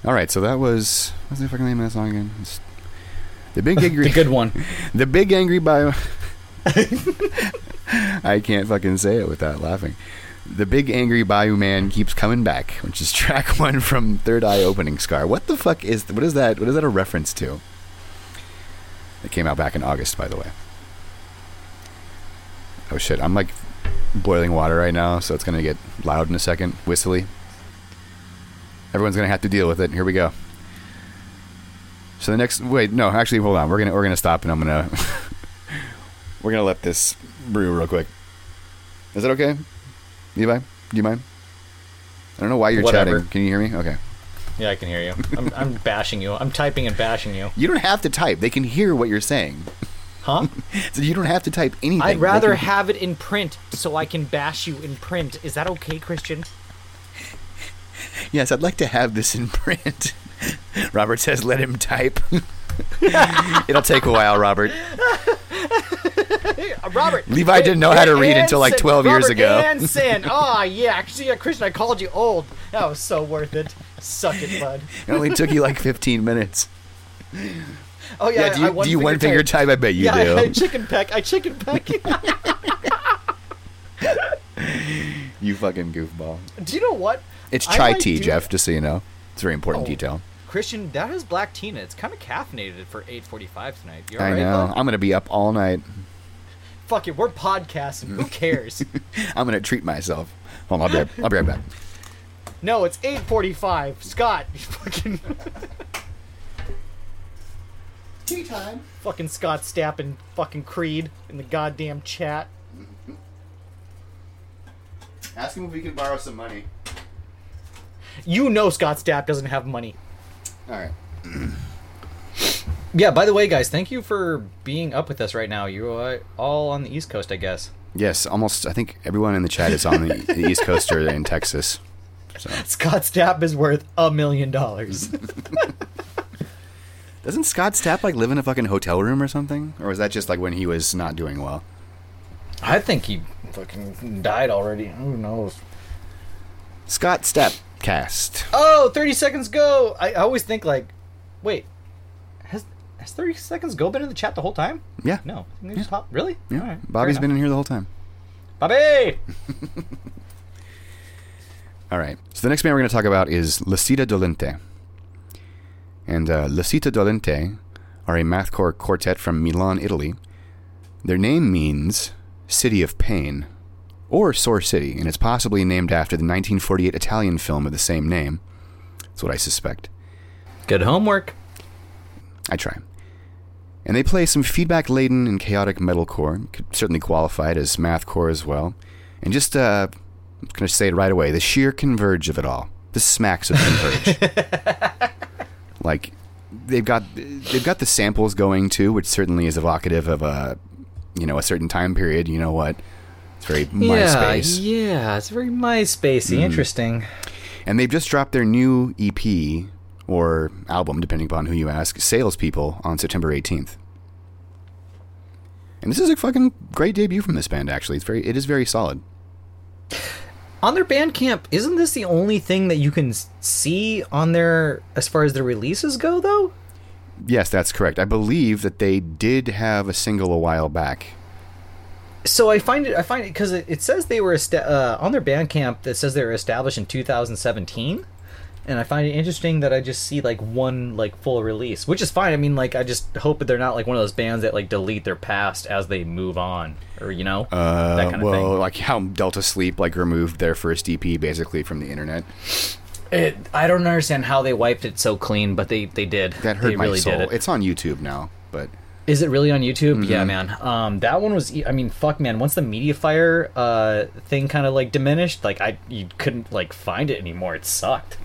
All right, so that was what's the fucking name of that song again? It's the big angry, The good one. the big angry bio. I can't fucking say it without laughing. The big angry Bayou man keeps coming back, which is track one from Third Eye Opening Scar. What the fuck is what is that? What is that a reference to? It came out back in August, by the way. Oh shit! I'm like boiling water right now, so it's gonna get loud in a second, whistly. Everyone's gonna have to deal with it. Here we go. So the next, wait, no, actually, hold on. We're gonna we're gonna stop, and I'm gonna we're gonna let this brew real quick. Is that okay, Levi? Do you mind? I don't know why you're Whatever. chatting. Can you hear me? Okay. Yeah, I can hear you. I'm, I'm bashing you. I'm typing and bashing you. You don't have to type. They can hear what you're saying. Huh? So you don't have to type anything. I'd rather can- have it in print so I can bash you in print. Is that okay, Christian? Yes, I'd like to have this in print. Robert says, "Let him type." It'll take a while, Robert. Robert. Levi didn't know how to read until, like, 12 years Robert ago. Anson. Oh, ah, yeah. Actually, yeah, Christian, I called you old. That was so worth it. Suck it, bud. It only took you like 15 minutes. Oh, yeah. Yeah, do you, I do you one finger type? I bet you yeah, do. I, I chicken peck. I chicken peck. you fucking goofball. Do you know what? It's chai might tea, do- Jeff. Just so you know, it's a very important Oh. detail. Christian, that is black tea. and It's kind of caffeinated for 8:45 tonight. You all I right, know. bud? I'm gonna be up all night. Fuck it. We're podcasting. Who cares? I'm gonna treat myself. Hold on, I'll be right, I'll be right back. no, it's 8:45. Scott, you fucking Tea time. fucking Scott Stapp and fucking Creed in the goddamn chat. Ask him if we can borrow some money. You know Scott Stapp doesn't have money. All right. Yeah, by the way, guys, thank you for being up with us right now. You are all on the East Coast, I guess. Yes, almost. I think everyone in the chat is on the, the East Coast or in Texas. So Scott Stapp is worth a million dollars. doesn't Scott Stapp like live in a fucking hotel room or something, or was that just like when he was not doing well? I think he fucking died already. Who knows? Scott Stapp cast. Oh, 30 seconds go. I, I always think like, wait, has has 30 seconds go been in the chat the whole time? Yeah. No, they just hop- really? Yeah. All right, fair Bobby's been enough. in here the whole time. Bobby. All right. So the next band we're going to talk about is La Città Dolente. And uh, La Città Dolente are a mathcore quartet from Milan, Italy. Their name means City of Pain, or Sore City, and it's possibly named after the 1948 Italian film of the same name. That's what I suspect. Good homework. I try. And they play some feedback laden and chaotic metalcore. Could certainly qualify it as mathcore as well. And just, uh, I'm going to say it right away the sheer converge of it all. The smacks of converge. like, they've got they've got the samples going too, which certainly is evocative of a you know a certain time period. You know what? It's very MySpace. Yeah, yeah, it's very MySpacey. Mm. Interesting. And they've just dropped their new EP or album, depending upon who you ask, Salespeople on September 18th. And this is a fucking great debut from this band. Actually, it's very, it is very solid. On their Bandcamp, isn't this the only thing that you can see on there as far as the releases go, though? Yes, that's correct. I believe that they did have a single a while back. So I find it, I find it because it, it says they were esta- uh, on their Bandcamp. that says they were established in 2017, and I find it interesting that I just see like one like full release, which is fine. I mean, like I just hope that they're not like one of those bands that like delete their past as they move on, or you know, Uh, that kind of well, thing. like how Delta Sleep like removed their first EP basically from the internet. It, I don't understand how they wiped it so clean, but they they did. That hurt they my really soul. Did it. It's on YouTube now, but Is it really on YouTube? Mm-hmm. Yeah, man. Um, that one was. I mean, fuck, man. Once the MediaFire uh thing kind of like diminished, like I you couldn't like find it anymore. It sucked.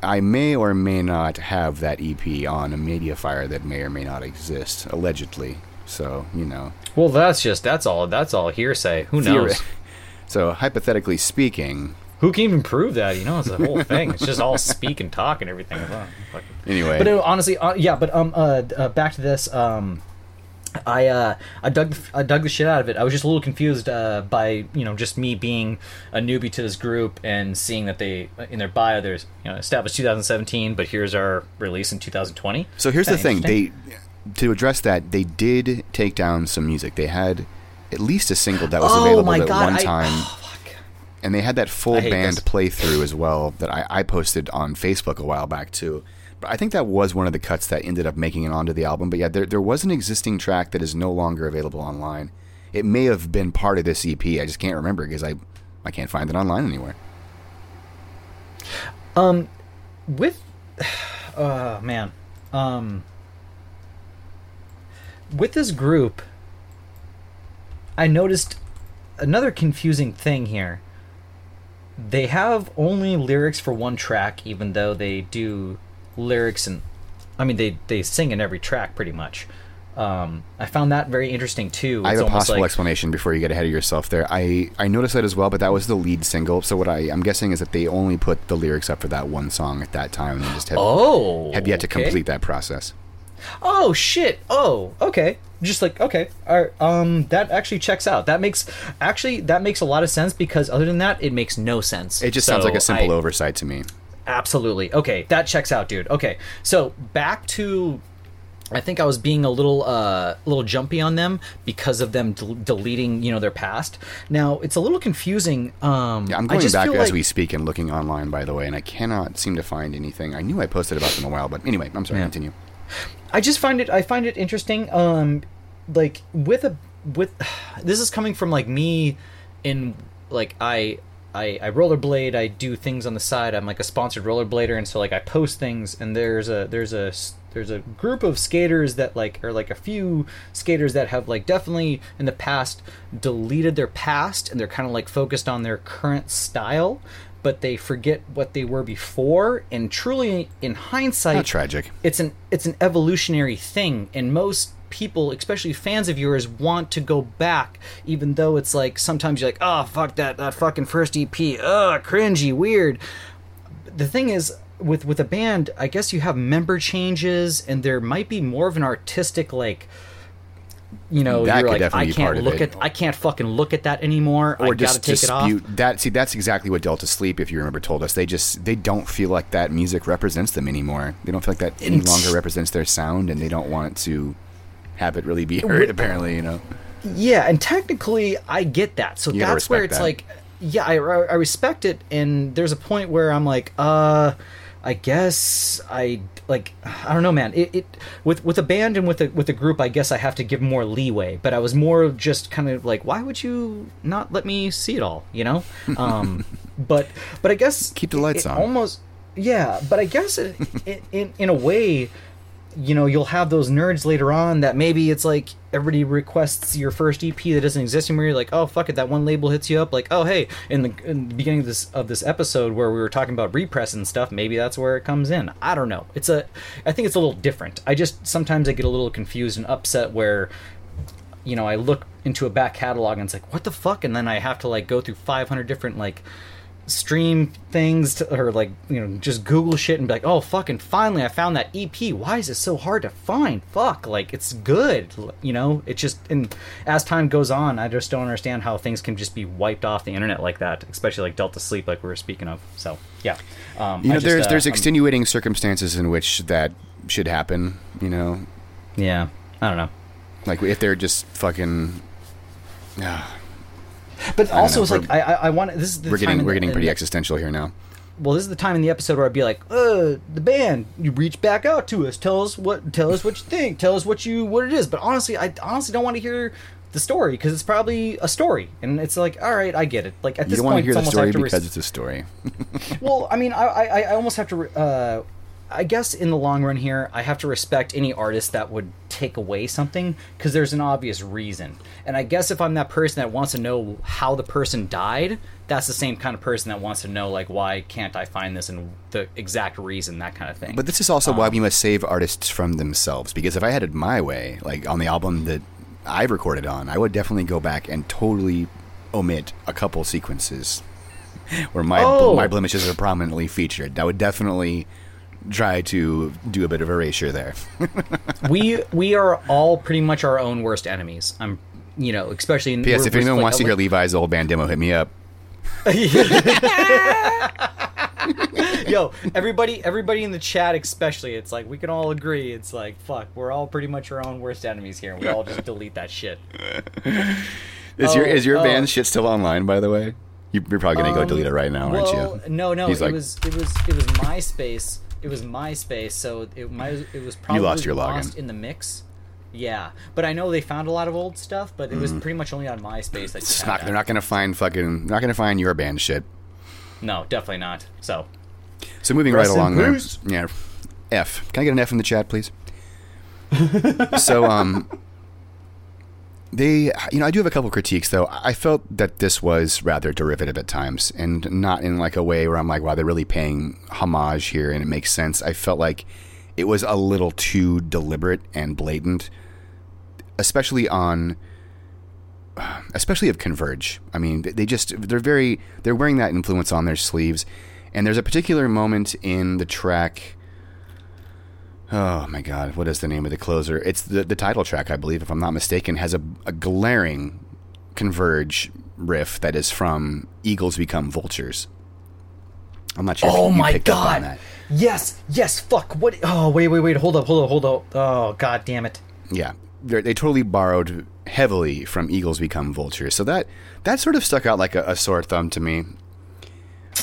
I may or may not have that EP on a MediaFire that may or may not exist, allegedly. So you know. Well, that's just that's all. That's all hearsay. Who knows? So hypothetically speaking, Who can even prove that? You know, it's the whole thing. It's just all speak and talk and everything. Anyway. But uh, honestly, uh, yeah. But um, uh, uh, back to this. Um, I uh, I dug the, I dug the shit out of it. I was just a little confused uh, by you know just me being a newbie to this group and seeing that they in their bio there's you know established 2017, but here's our release in 2020. So here's the thing: they to address that, they did take down some music. They had at least a single that was Oh available at God, one I- time, oh, fuck. And they had that full band this. playthrough as well that I, I posted on Facebook a while back too. But I think that was one of the cuts that ended up making it onto the album. But yeah, there there was an existing track that is no longer available online. It may have been part of this EP. I just can't remember because I I can't find it online anywhere. Um, with oh man um with this group i noticed another confusing thing here they have only lyrics for one track even though they do lyrics and i mean they they sing in every track pretty much um i found that very interesting too I have a possible like- explanation before you get ahead of yourself there. I, I noticed that as well, but that was the lead single. So what I, I'm guessing is that they only put the lyrics up for that one song at that time and they just have, oh have yet to complete that process. Oh shit! Oh, okay. Just like okay, all right, um, that actually checks out. That makes actually that makes a lot of sense because other than that, it makes no sense. It just sounds like a simple I- oversight to me. Absolutely. Okay, that checks out, dude. Okay, so back to. I think I was being a little, uh, little jumpy on them because of them del- deleting, you know, their past. Now it's a little confusing. Um, Yeah, I'm I going just back as like- we speak and looking online, by the way, and I cannot seem to find anything. I knew I posted about them a while, but anyway, I'm sorry. Yeah. Continue. I just find it I find it interesting um like with a with this is coming from like me in like I I, I rollerblade I do things on the side I'm like a sponsored rollerblader and so like I post things and there's a there's a there's a group of skaters that like are like a few skaters that have like definitely in the past deleted their past and they're kind of like focused on their current style but they forget what they were before and truly in hindsight How tragic. it's an it's an evolutionary thing and most people especially fans of yours want to go back even though it's like sometimes you're like oh fuck that that fucking first ep ugh cringy weird the thing is with with a band i guess you have member changes and there might be more of an artistic like you know That you're could like definitely i be can't part of look it. at i can't fucking look at that anymore i Or gotta just take it off dispute that. See, that's exactly what Delta Sleep, if you remember, told us. They just they don't feel like that music represents them anymore. They don't feel like that any longer represents their sound, and they don't want to have it really be heard. Apparently, you know. Yeah, and technically, I get that. So You that's where it's that. like, yeah, I, I respect it, and there's a point where I'm like, uh, I guess I like, I don't know, man. It, it with with a band and with a with a group, I guess I have to give more leeway. But I was more just kind of like, why would you not let me see it all? You know, um, but but I guess Keep the lights on. Almost, yeah. But I guess it, in in a way you know you'll have those nerds later on that maybe it's like everybody requests your first EP that doesn't exist anymore. You're like, oh fuck it, that one label hits you up. Like, oh hey, in the, in the beginning of this of this episode where we were talking about repress and stuff, maybe that's where it comes in. I don't know. It's a, I think it's a little different. I just sometimes I get a little confused and upset where, you know, I look into a back catalog and it's like, what the fuck, and then I have to like go through 500 different like stream things to, or like you know just google shit and be like oh fucking finally i found that ep why is it so hard to find? Fuck like it's good you know? It just and as time goes on i just don't understand how things can just be wiped off the internet like that especially like delta sleep like we were speaking of. So yeah. Um You know, just, there's uh, there's I'm- extenuating circumstances in which that should happen. You know, yeah. I don't know. Like if they're just fucking. Ah, but also know, it's like i i, want this is the we're getting we're getting in pretty the- existential here now. well this is the time in the episode where i'd be like uh the band you reach back out to us. Tell us what tell us what you think. Tell us what you what it is. But honestly i honestly don't want to hear the story because it's probably a story. And it's like all right i get it. Like at You this don't want to point hear the story because res- it's a story. well i mean I, I i almost have to re- uh I guess in the long run here, I have to respect any artist that would take away something because there's an obvious reason. And I guess if I'm that person that wants to know how the person died, that's the same kind of person that wants to know like why can't I find this and the exact reason, that kind of thing. But this is also why um, we must save artists from themselves. Because if I had it my way, like on the album that I've recorded on, I would definitely go back and totally omit a couple sequences where my Oh. my blemishes are prominently featured. That would definitely try to do a bit of erasure there. we we are all pretty much our own worst enemies. I'm, you know, especially in. P.S. If anyone like- wants to hear like- Levi's old band demo, hit me up. Yo, everybody, everybody in the chat, especially, it's like we can all agree. It's like, fuck, we're all pretty much our own worst enemies here. We all just delete that shit. Is your Oh, is your oh. band shit still online? By the way, you, you're probably gonna go Um, delete it right now, well, aren't you? no, no, He's it like- was it was it was MySpace. It was MySpace, so it might it was probably lost your login. lost in the mix. Yeah, but I know they found a lot of old stuff, but it was pretty much only on MySpace that you Mm. It's had not, that. they're not gonna find fucking. Not gonna find your band shit. No, definitely not. So So moving Rest right in along there. Yeah. F. Can I get an F in the chat, please? so um they you know, I do have a couple critiques though. I felt that this was rather derivative at times and not in like a way where I'm like, wow, they're really paying homage here and it makes sense. I felt like it was a little too deliberate and blatant, especially on especially of Converge. I mean, they just they're very they're wearing that influence on their sleeves. And there's a particular moment in the track. Oh my God! What is the name of the closer? It's the the title track, I believe, if I'm not mistaken, has a, a glaring Converge riff that is from "Eagles Become Vultures." I'm not sure. if Oh you my picked up on god! Yes, yes. Fuck. What? Oh wait, wait, wait. Hold up, hold up, hold up. Oh god damn it. Yeah, They're, they totally borrowed heavily from "Eagles Become Vultures," so that that sort of stuck out like a, a sore thumb to me.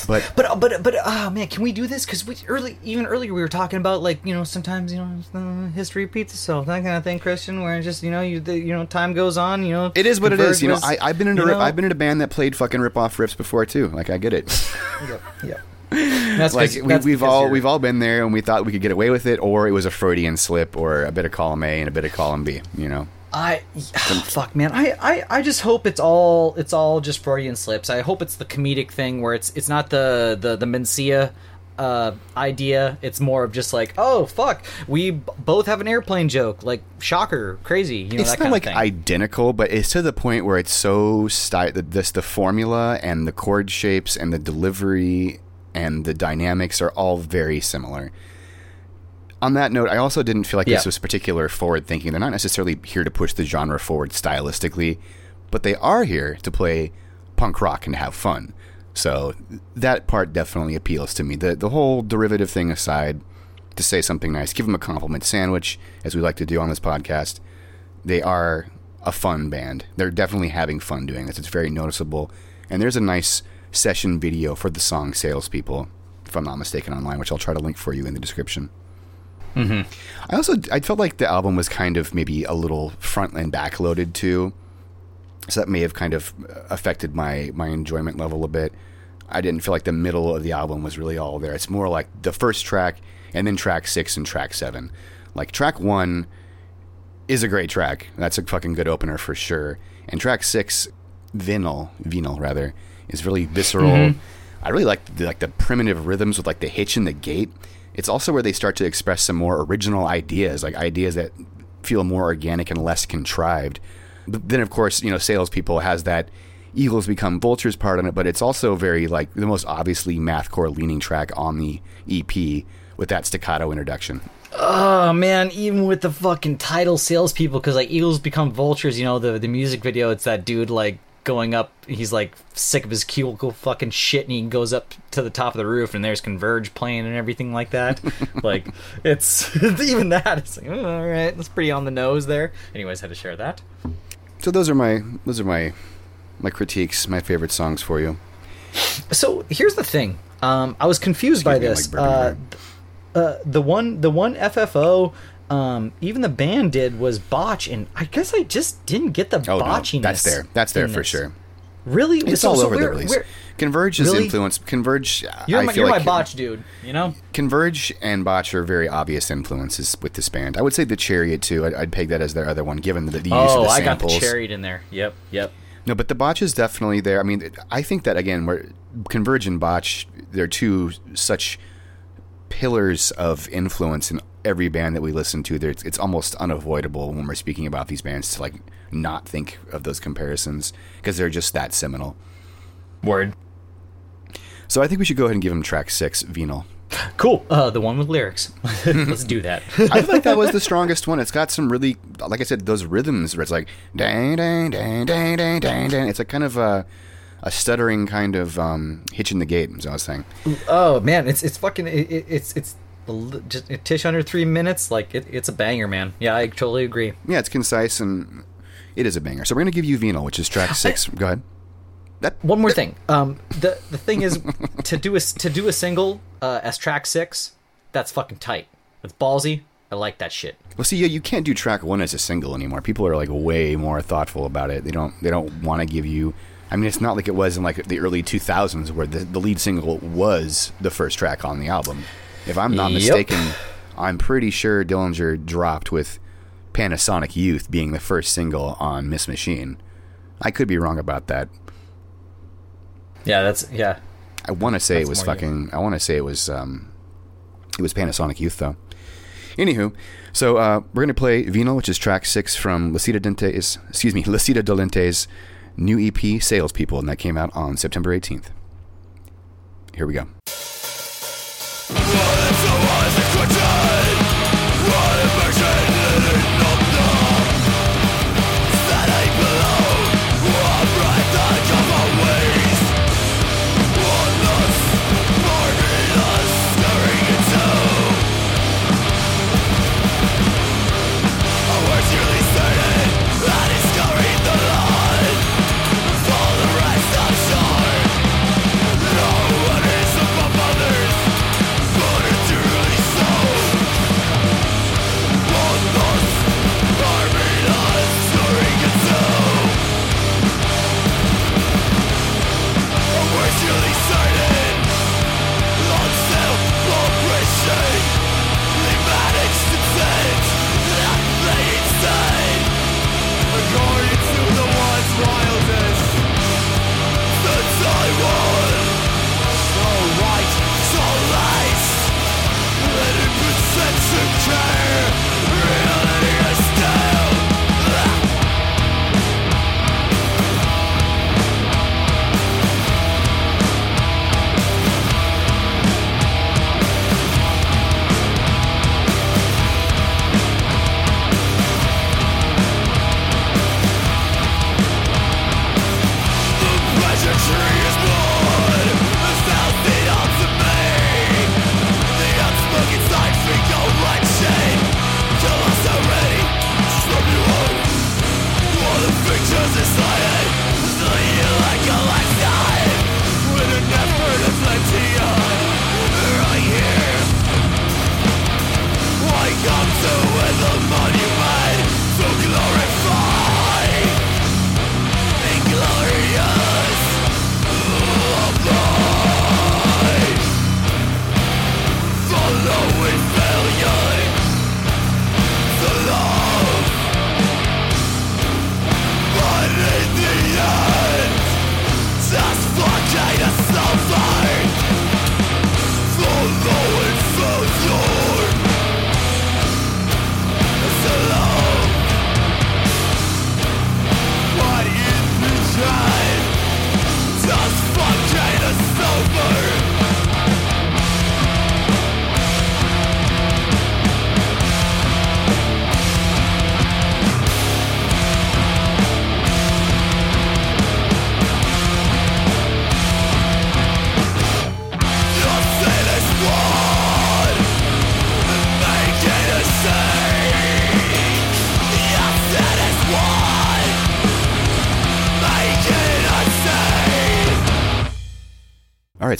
But But but but oh man, can we do this? Because we early even earlier we were talking about like you know sometimes you know history repeats itself that kind of thing, Christian. Where just you know you the, you know time goes on. You know It is what it is. Converge You know, I, I've been in a you know- I've been in a band that played fucking rip off riffs before too. Like I get it. Yep. yep. That's like we, we've all you're- we've all been there, and we thought we could get away with it, or it was a Freudian slip, or a bit of column A and a bit of column B. You know, I fuck man. I, I I just hope it's all it's all just Freudian slips. I hope it's the comedic thing where it's it's not the the the Mencia uh idea. It's more of just like, oh fuck, we b- both have an airplane joke. Like shocker, crazy, you know it's not kind like identical, but it's to the point where it's so sty- the, this the formula and the chord shapes and the delivery and the dynamics are all very similar. On that note, I also didn't feel like Yeah. this was particular forward thinking. They're not necessarily here to push the genre forward stylistically, but they are here to play punk rock and have fun. So that part definitely appeals to me. The the whole derivative thing aside, to say something nice, give them a compliment sandwich, as we like to do on this podcast. They are a fun band. They're definitely having fun doing this. It's very noticeable. And there's a nice session video for the song Salespeople, if I'm not mistaken, online, which I'll try to link for you in the description. Mm-hmm. I also I felt like the album was kind of maybe a little front and back loaded too, so that may have kind of uh, affected my my enjoyment level a bit. I didn't feel like the middle of the album was really all there. It's more like the first track and then track six and track seven. Like track one is a great track. That's a fucking good opener for sure. And track six, Vinyl, Vinyl rather, is really visceral. Mm-hmm. I really like the, like the primitive rhythms with like the hitch and the gait. It's also where they start to express some more original ideas, like ideas that feel more organic and less contrived. But then, of course, you know, salespeople has that Eagles become vultures part on it, but it's also very like the most obviously mathcore leaning track on the EP with that staccato introduction. Oh man, even with the fucking title salespeople, because like Eagles become vultures. You know the the music video. It's that dude like going up. He's like sick of his cubicle fucking shit, and he goes up to the top of the roof, and there's Converge playing and everything like that. like it's even that. It's like oh, all right, that's pretty on the nose there. Anyways, had to share that. So those are my those are my my critiques, my favorite songs for you. So here's the thing. Um, I was confused by me, this. like, uh, uh, the one, the one FFO, um, even the band did was botch, and I guess I just didn't get the Oh botchiness. no, that's there. That's there for sure. Really, It's So- all so over the place. Converge is Really? influence. Converge. You're I my, feel you're like my botch dude. You know. Converge and Botch are very obvious influences with this band. I would say the Chariot too. I'd, I'd peg that as their other one, given the, the use of Oh, the I got the chariot in there. Yep, yep. No, but the Botch is definitely there. I mean, I think that again, where Converge and Botch, they're two such pillars of influence in every band that we listen to. It's, it's almost unavoidable when we're speaking about these bands to like not think of those comparisons because they're just that seminal. Word. So I think we should go ahead and give them track six, Venal. Cool. Uh, the one with lyrics. Let's do that. I feel like that was the strongest one. It's got some really, like I said, those rhythms where it's like dang dang dang dang dang dang dang. It's like kind of a, a stuttering kind of um, hitch in the gait. As I was saying, oh man, it's it's fucking it, it- it's it's just a tish under three minutes. Like it, it's a banger, man. Yeah, I totally agree. yeah, it's concise and it is a banger. So we're gonna give you Venal, which is track six. Go ahead. That One more thing. Um, the the thing is to do a to do a single uh, as track six. That's fucking tight. It's ballsy. I like that shit. Well, see, yeah, you can't do track one as a single anymore. People are like way more thoughtful about it. They don't. They don't want to give you. I mean, it's not like it was in like the early 2000s where the, the lead single was the first track on the album. If I'm not Yep. mistaken, I'm pretty sure Dillinger dropped with Panasonic Youth being the first single on Miss Machine. I could be wrong about that. Yeah, that's yeah. I want to say it was fucking. I want to say it was. Um, it was Panasonic Youth though. Anywho, so uh, we're gonna play Vino, which is track six from Lasita Dente's. Excuse me, La Città Dolente's new EP, Salespeople, and that came out on September 18th. Here we go.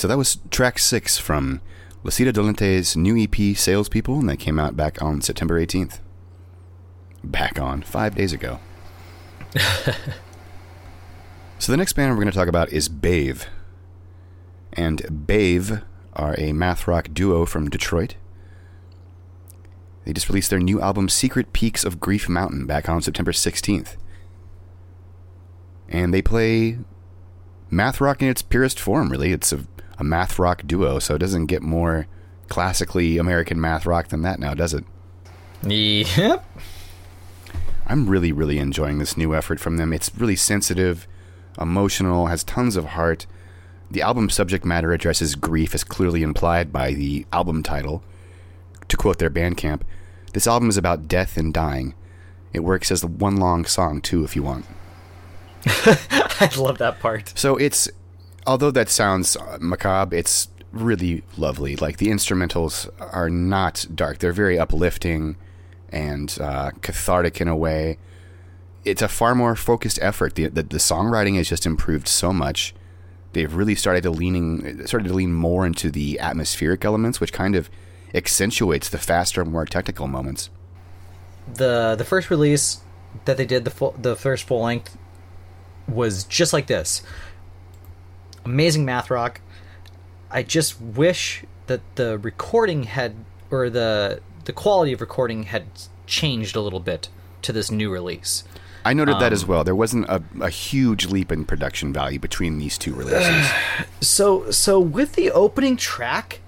So that was track six from La Città Dolente's new EP, Salespeople, and that came out back on September 18th. Back on, five days ago. so the next band we're going to talk about is Bave. And Bave are a math rock duo from Detroit. They just released their new album, Secret Peaks of Grief Mountain, back on September 16th. And they play math rock in its purest form, really. It's a, a math rock duo, so it doesn't get more classically American math rock than that now, does it? Yep. I'm really, really enjoying this new effort from them. It's really sensitive, emotional, has tons of heart. The album's subject matter addresses grief as clearly implied by the album title. To quote their Bandcamp, this album is about death and dying. It works as one long song too if you want. I love that part. So it's although that sounds uh, macabre, it's really lovely. Like the instrumentals are not dark; they're very uplifting and uh, cathartic in a way. It's a far more focused effort. The, the the songwriting has just improved so much. They've really started to leaning started to lean more into the atmospheric elements, which kind of accentuates the faster, more technical moments. the the first release that they did the full, the first full length was just like this amazing math rock i just wish that the recording had or the the quality of recording had changed a little bit to this new release I noted that as Um, well. There wasn't a, a huge leap in production value between these two releases. so so with the opening track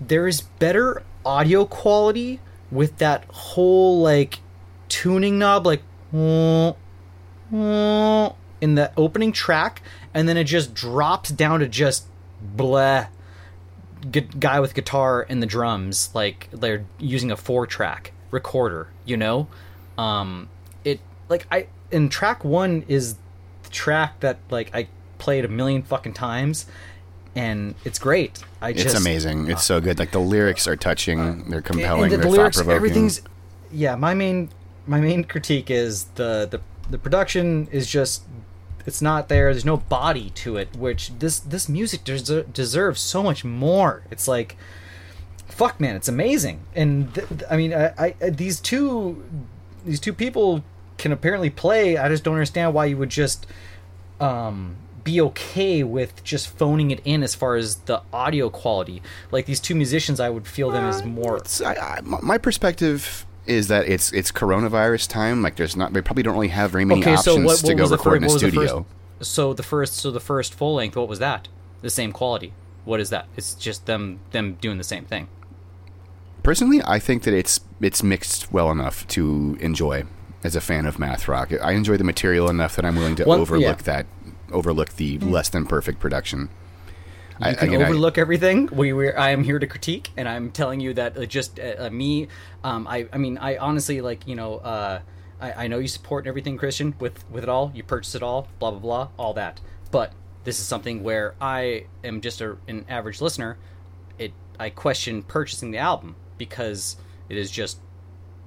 there is better audio quality with that whole like tuning knob like in the opening track and then it just drops down to just blah gu- guy with guitar and the drums like they're using a four track recorder you know um it like i in track one is the track that like i played a million fucking times and it's great i It's just amazing. It's so good. Like the lyrics are touching. They're compelling. and the, they're lyrics thought-provoking. everything's yeah my main my main critique is the the the production is just it's not there there's no body to it which this this music deser- deserves so much more. It's like fuck man it's amazing. And th- th- i mean I, I these two these two people can apparently play i just don't understand why you would just um be okay with just phoning it in as far as the audio quality. Like these two musicians i would feel them as more. I, I, my perspective is that it's it's coronavirus time. Like there's not. They probably don't really have very many okay options so what, to go record in a what was the studio. first so the first so the first full length what was that the same quality what is that it's just them them doing the same thing Personally, I think that it's it's mixed well enough to enjoy as a fan of math rock. I enjoy the material enough that I'm willing to One- overlook yeah. that overlook the mm. less than perfect production. You I- can again, I- overlook everything. We, we, I am here to critique, and I'm telling you that uh, just uh, uh, me. Um, I, I mean, I honestly like you know. Uh, I, I know you support everything Christian with with it all. You purchase it all, blah blah blah, all that. But this is something where I am just a, an average listener. It I question purchasing the album because it is just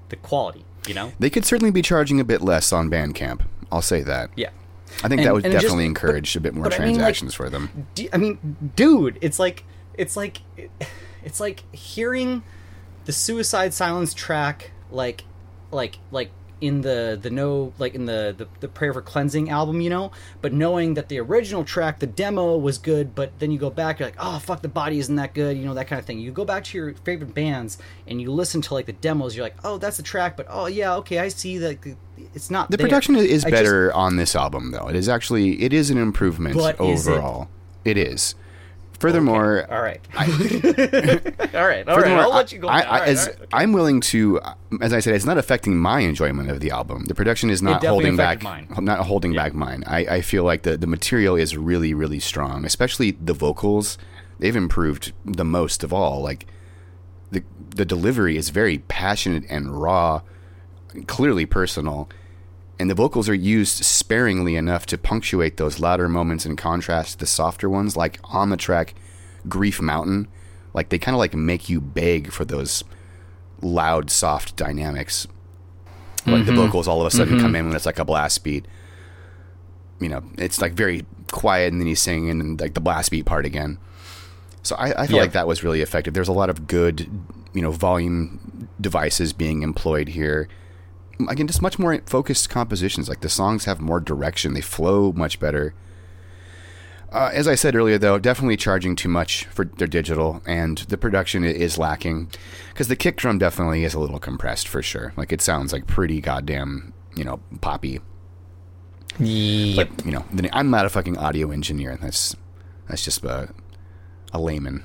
the quality. You know. They could certainly be charging a bit less on Bandcamp. I'll say that. Yeah. I think And- that would it just- definitely but- encourage a bit more but I mean, like, transactions for them. D- I mean, dude, it's like it's like it's like hearing the Suicide Silence track like like like in the the no like in the, the the prayer for cleansing album you know but knowing that the original track the demo was good but then you go back you're like oh fuck the body isn't that good you know that kind of thing you go back to your favorite bands and you listen to like the demos you're like oh that's the track but oh yeah okay i see that it's not The there. production is I just- better on this album, though. It is actually it is an improvement But is it? overall. it is. Furthermore, all right all right all right i'll let you go I, now. I, All right, as all right. I'm willing to, as I said, it's not affecting my enjoyment of the album. The production is not holding back, mine. not holding back mine. I, I feel like the the material is really, really strong, especially the vocals. They've improved the most of all. Like the the delivery is very passionate and raw, clearly personal, and the vocals are used sparingly enough to punctuate those louder moments in contrast to the softer ones, like on the track Grief Mountain. Like they kind of like make you beg for those loud, soft dynamics. Like the mm-hmm. vocals all of a sudden come mm-hmm. in when it's like a blast beat. You know, it's like very quiet, and then he's singing, and like the blast beat part again. So I, I feel Yeah. like that was really effective. There's a lot of good, you know, volume devices being employed here. Again, just much more focused compositions. Like the songs have more direction. They flow much better. Uh, as I said earlier, though, definitely charging too much for their digital, and the production is lacking. Because the kick drum definitely is a little compressed for sure. Like it sounds like pretty goddamn, you know, poppy. Yep. But you know, I'm not a fucking audio engineer. That's that's just a, a layman.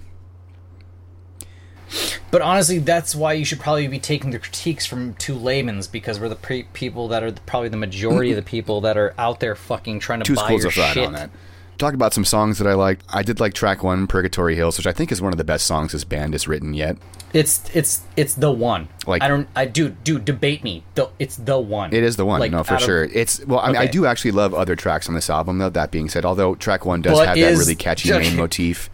But honestly, that's why you should probably be taking the critiques from two laymen's because we're the pre- people that are the, probably the majority of the people that are out there fucking trying to Two buy schools your of thought shit. on that. Talk about some songs that I liked. I did like track one, Purgatory Hills, which I think is one of the best songs this band has written yet. It's it's it's the one. Like- I don't I dude dude debate me. The, it's the one. It is the one, Like, no, for out of- sure. It's well, I mean, I Okay. do actually love other tracks on this album, though. That being said, although track one does But have that is- really catchy main motif.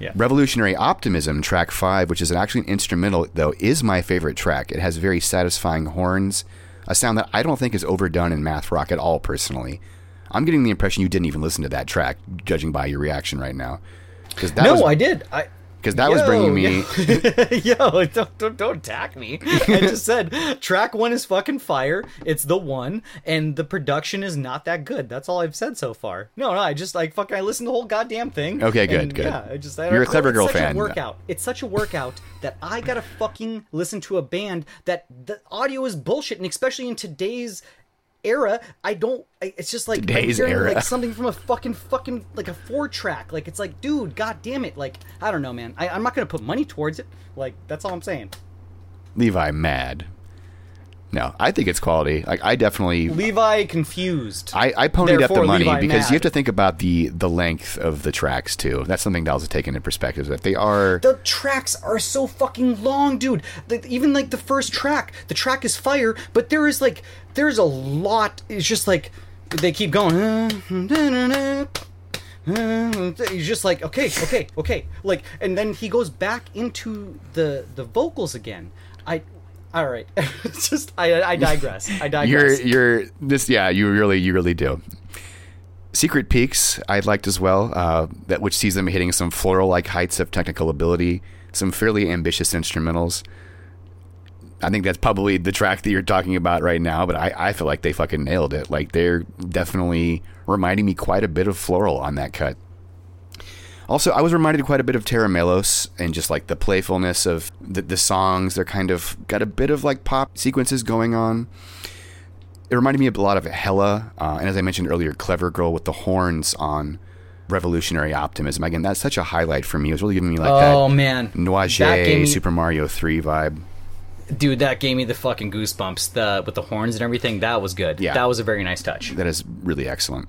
Yeah. Revolutionary Optimism, track five, which is actually an instrumental, though, is my favorite track. It has very satisfying horns, a sound that I don't think is overdone in math rock at all, personally. I'm getting the impression you didn't even listen to that track, judging by your reaction right now. That No, was, I did. I because that was bringing me. Yo, don't, don't don't attack me. I just said track one is fucking fire. It's the one, and the production is not that good. That's all I've said so far. No, no, I just like fucking. I listened to the whole goddamn thing. Okay, good, and, good. Yeah, I just. I, You're a Clever oh, it's Girl such fan. A workout. It's such a workout that I gotta fucking listen to a band that the audio is bullshit, and especially in today's era i don't I, it's just like Today's hearing, era. like something from a fucking fucking like a four track. Like it's like dude god damn it. Like i don't know man. I, i'm not gonna put money towards it. Like that's all i'm saying. Levi mad. No, I think it's quality. Like I definitely levi confused I, I ponied up the money Levi because mad. you have to think about the the length of the tracks too. That's something that was taken into perspective. That they are the tracks are so fucking long dude like, even like the first track the track is fire but there is like there's a lot it's just like they keep going he's just like okay okay okay like and then he goes back into the the vocals again i all right it's just i i digress i digress you're you're this yeah you really you really do. Secret Peaks I liked as well. Uh, that which sees them hitting some floral like heights of technical ability, some fairly ambitious instrumentals. I think that's probably the track that you're talking about right now, but I, I feel like they fucking nailed it. Like they're definitely reminding me quite a bit of Floral on that cut. Also, I was reminded quite a bit of Tera Melos and just like the playfulness of the, the songs. They're kind of got a bit of like pop sequences going on. It reminded me a lot of Hella, uh, and as I mentioned earlier, Clever Girl with the horns on Revolutionary Optimism. Again, that's such a highlight for me. It was really giving me like oh that man that gave Super Mario 3 vibe. dude that gave me the fucking goosebumps the with the horns and everything that was good Yeah. that was a very nice touch that is really excellent.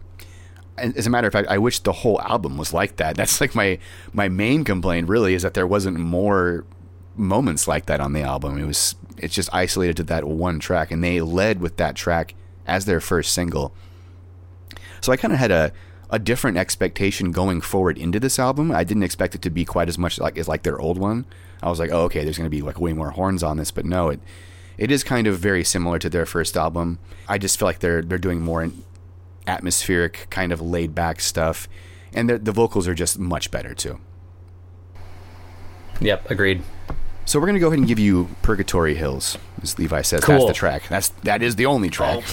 As a matter of fact, I wish the whole album was like that. That's like my my main complaint really is that there wasn't more moments like that on the album. It was it's just isolated to that one track and they led with that track as their first single. So I kind of had a a different expectation going forward into this album. I didn't expect it to be quite as much like as like their old one. I was like, "Oh, okay, there's going to be like way more horns on this." But no, it it is kind of very similar to their first album. I just feel like they're they're doing more atmospheric kind of laid back stuff, and the, the vocals are just much better too. Yep, agreed. So we're gonna go ahead and give you "Purgatory Hills," as Levi says. Cool. That's the track. That's that is the only track.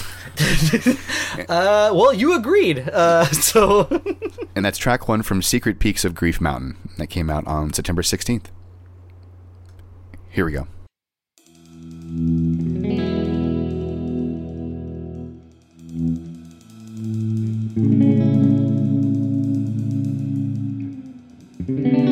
Oh. uh, well, you agreed. Uh, so. and that's track one from "Secret Peaks of Grief Mountain" that came out on September sixteenth. Here we go. Música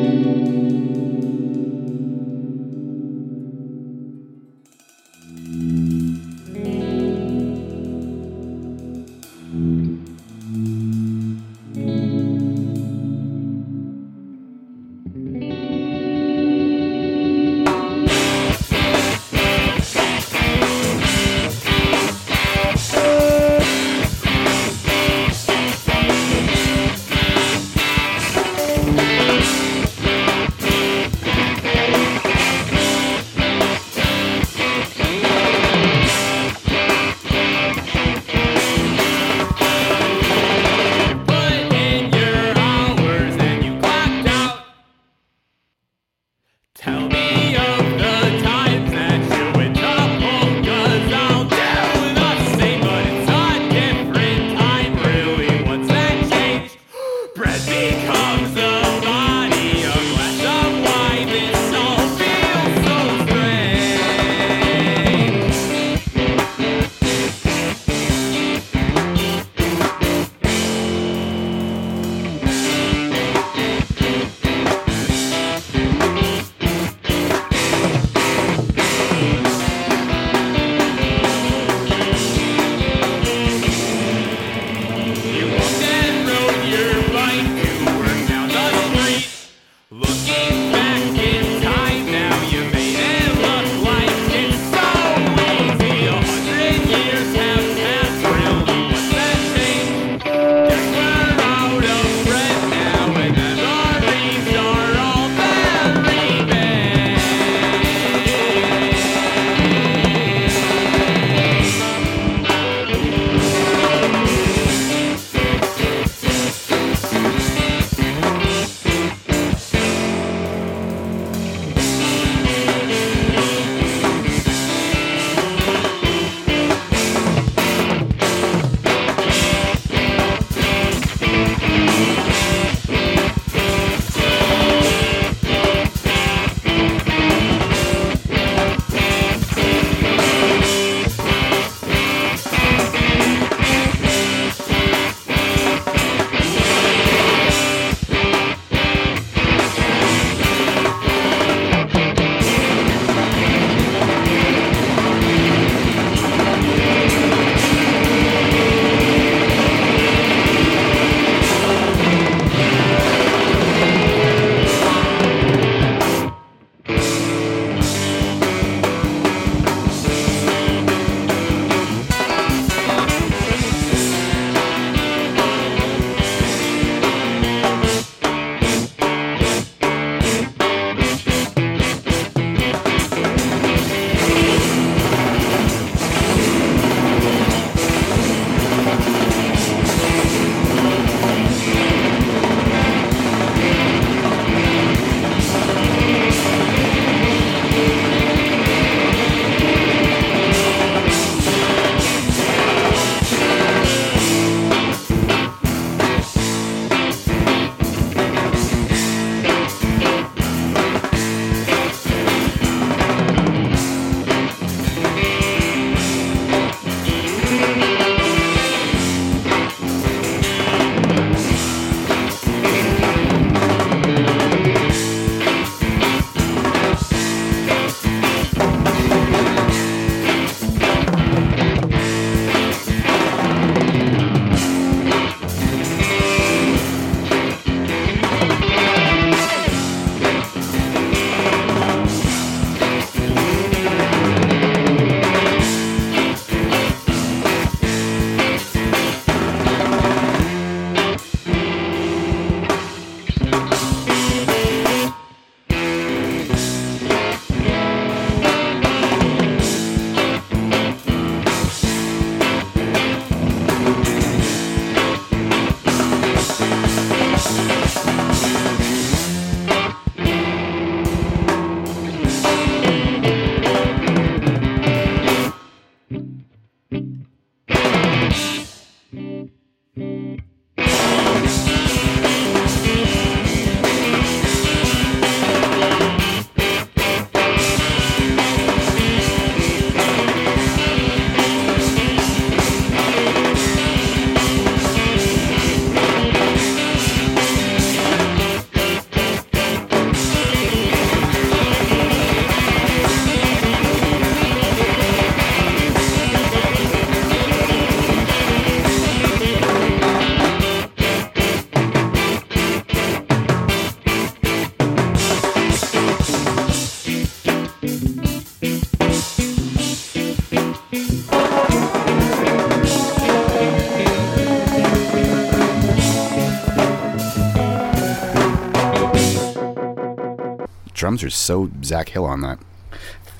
so Zach Hill on that.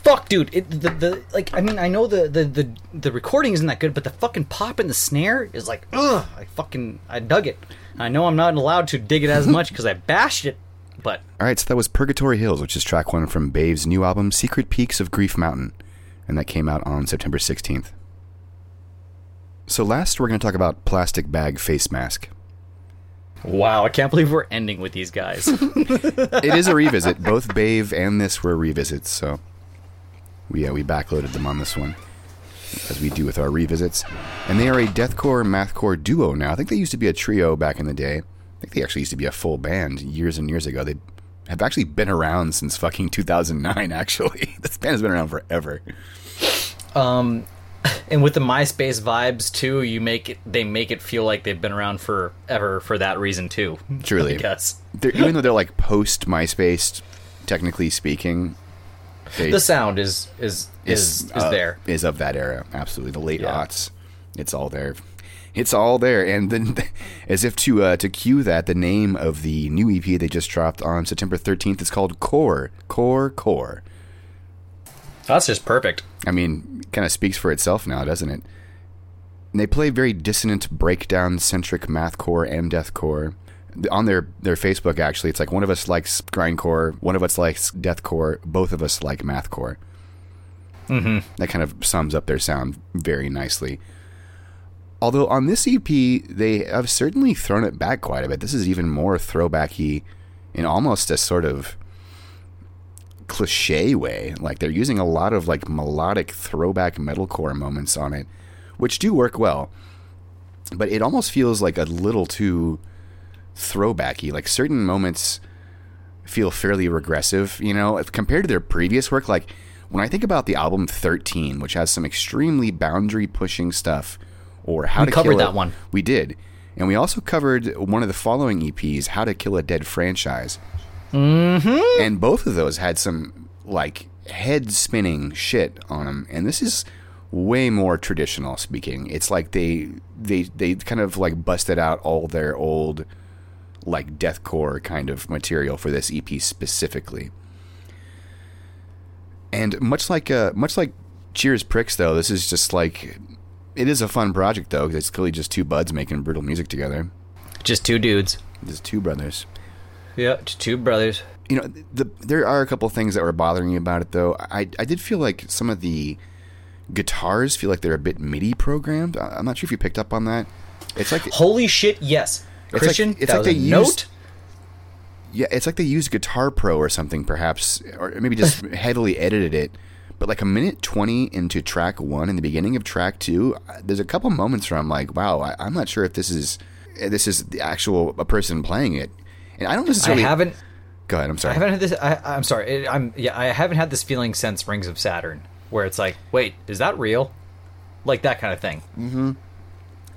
Fuck, dude. It, the, the like, I mean, I know the, the the the recording isn't that good, but the fucking pop in the snare is like, ugh. I fucking I dug it. I know I'm not allowed to dig it as much because I bashed it, but All right, so that was Purgatory Hills, which is track one from Bave's new album, Secret Peaks of Grief Mountain, and that came out on September 16th. So, last, we're going to talk about Plastic Bag Face Mask. Wow, I can't believe we're ending with these guys. It is a revisit. Both Bave and this were revisits, so we, uh, we backloaded them on this one, as we do with our revisits. And they are a deathcore, mathcore duo now. I think they used to be a trio back in the day. I think they actually used to be a full band years and years ago. They have actually been around since fucking 2009, actually. this band has been around forever. um, and with the MySpace vibes too, you make it. They make it feel like they've been around forever for that reason too. Truly. I guess They're, even though they're like post MySpace, technically speaking, they, the sound is is is is, uh, there. Is of that era, absolutely. The late Yeah. aughts, it's all there. It's all there, and then as if to uh, to cue that, the name of the new EP they just dropped on September thirteenth is called Core, Core, Core. That's just perfect. I mean, kind of speaks for itself now, doesn't it? And they play very dissonant, breakdown centric mathcore and deathcore. On their, their Facebook, actually, it's like one of us likes grindcore, one of us likes deathcore, both of us like mathcore. Mm-hmm. That kind of sums up their sound very nicely. Although on this EP, they have certainly thrown it back quite a bit. This is even more throwbacky in almost a sort of cliche way. Like they're using a lot of like melodic throwback metalcore moments on it, which do work well. But it almost feels like a little too throwbacky. Like certain moments feel fairly regressive, you know, if- compared to their previous work. Like when I think about the album 13, which has some extremely boundary pushing stuff, or How We to covered Kill that a- one. We did. And we also covered one of the following EPs, How to Kill a Dead Franchise. And both of those had some like head spinning shit on them, and this is way more traditional speaking. It's like they they they kind of like busted out all their old like deathcore kind of material for this EP specifically. And much like uh, much like Cheers Pricks though, this is just like it is a fun project though 'cause it's clearly just two buds making brutal music together. Just two dudes. Just two brothers. Yeah, just two brothers. you know, the, there are a couple things that were bothering me about it, though. I, I did feel like some of the guitars feel like they're a bit MIDI programmed. I- I'm not sure if you picked up on that. It's like, Holy shit! Yes, like- Christian. it's that like they used- note. yeah, it's like they used Guitar Pro or something, perhaps, or maybe just heavily edited it. But like a minute 20 into track one, in the beginning of track two, there's a couple moments where I'm like, wow, I, I'm not sure if this is this is the actual a person playing it. And I don't I necessarily haven't. Go ahead. I'm sorry. I haven't had this. I, I'm sorry. It, I'm yeah. I haven't had this feeling since Rings of Saturn, where it's like, wait, is that real? Like that kind of thing. Mm-hmm.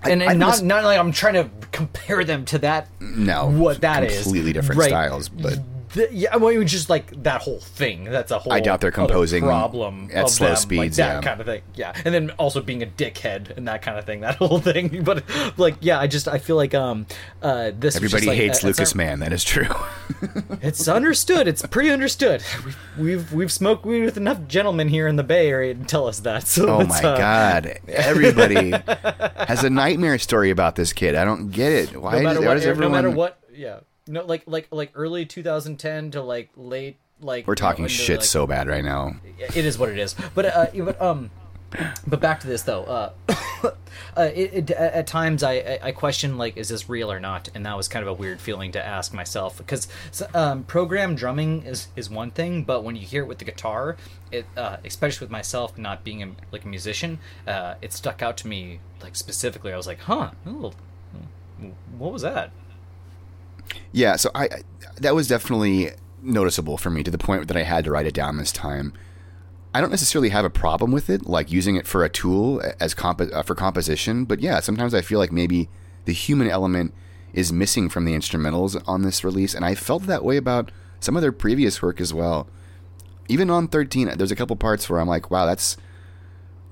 And, I and not must- not like I'm trying to compare them to that. no, what that is completely different Right. styles, but The, yeah, well, it was just like that whole thing. That's a whole. I doubt they're composing problem at slow them, speeds, like that yeah. kind of thing. Yeah, and then also being a dickhead and that kind of thing. That whole thing. But like, yeah, I just I feel like um uh this everybody just, like, hates Lucas not- Man. That is true. It's understood. It's pretty understood. We've we've, we've smoked weed with enough gentlemen here in the Bay Area to tell us that. So Oh my uh, god! Everybody has a nightmare story about this kid. I don't get it. Why No matter does, why what, does no everyone? matter what, yeah. No, like like like early 2010 to like late like We're you know, talking shit like, so bad right now. it is what it is. But uh, but um, but back to this though. Uh, uh it, it, at times I I- question like is this real or not, and that was kind of a weird feeling to ask myself because um, program drumming is is one thing, but when you hear it with the guitar, it uh, especially with myself not being a, like a musician, uh, it stuck out to me like specifically. I was like, huh, oh, what was that? Yeah, so I I- that was definitely noticeable for me to the point that I had to write it down this time. I don't necessarily have a problem with it, like using it for a tool as comp- uh, for composition, but yeah, sometimes I feel like maybe the human element is missing from the instrumentals on this release, and I felt that way about some of their previous work as well. Even on 13, there's a couple parts where I'm like, wow, that's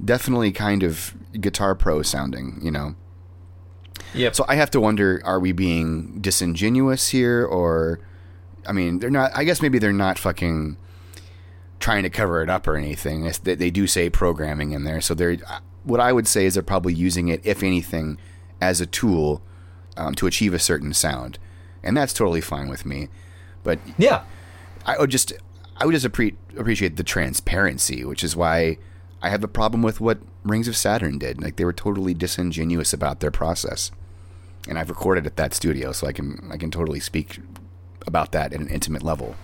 definitely kind of guitar pro sounding, you know. Yep. So I have to wonder: Are we being disingenuous here, or I mean, they're not. I guess maybe they're not fucking trying to cover it up or anything. It's, they, they do say programming in there, so they're. What I would say is they're probably using it, if anything, as a tool um, to achieve a certain sound, and that's totally fine with me. But Yeah. I would just I would just appre- appreciate the transparency, which is why I have a problem with what Rings of Saturn did. Like they were totally disingenuous about their process. And I've recorded at that studio, so I can I can totally speak about that at an intimate level.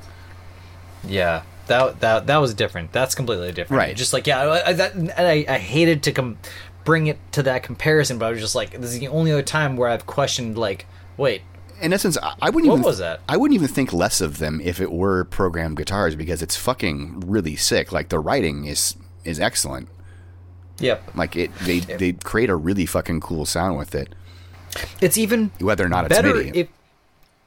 Yeah, that that that was different. That's completely different. Right. Just like yeah, I, I, that, and I, I hated to com- bring it to that comparison, but I was just like, this is the only other time where I've questioned like, wait, In essence, I, I wouldn't What even was that? I wouldn't even think less of them if it were programmed guitars because it's fucking really sick. Like the writing is is excellent. yep, Like it they they create a really fucking cool sound with it. it's even Whether or not it's better MIDI. if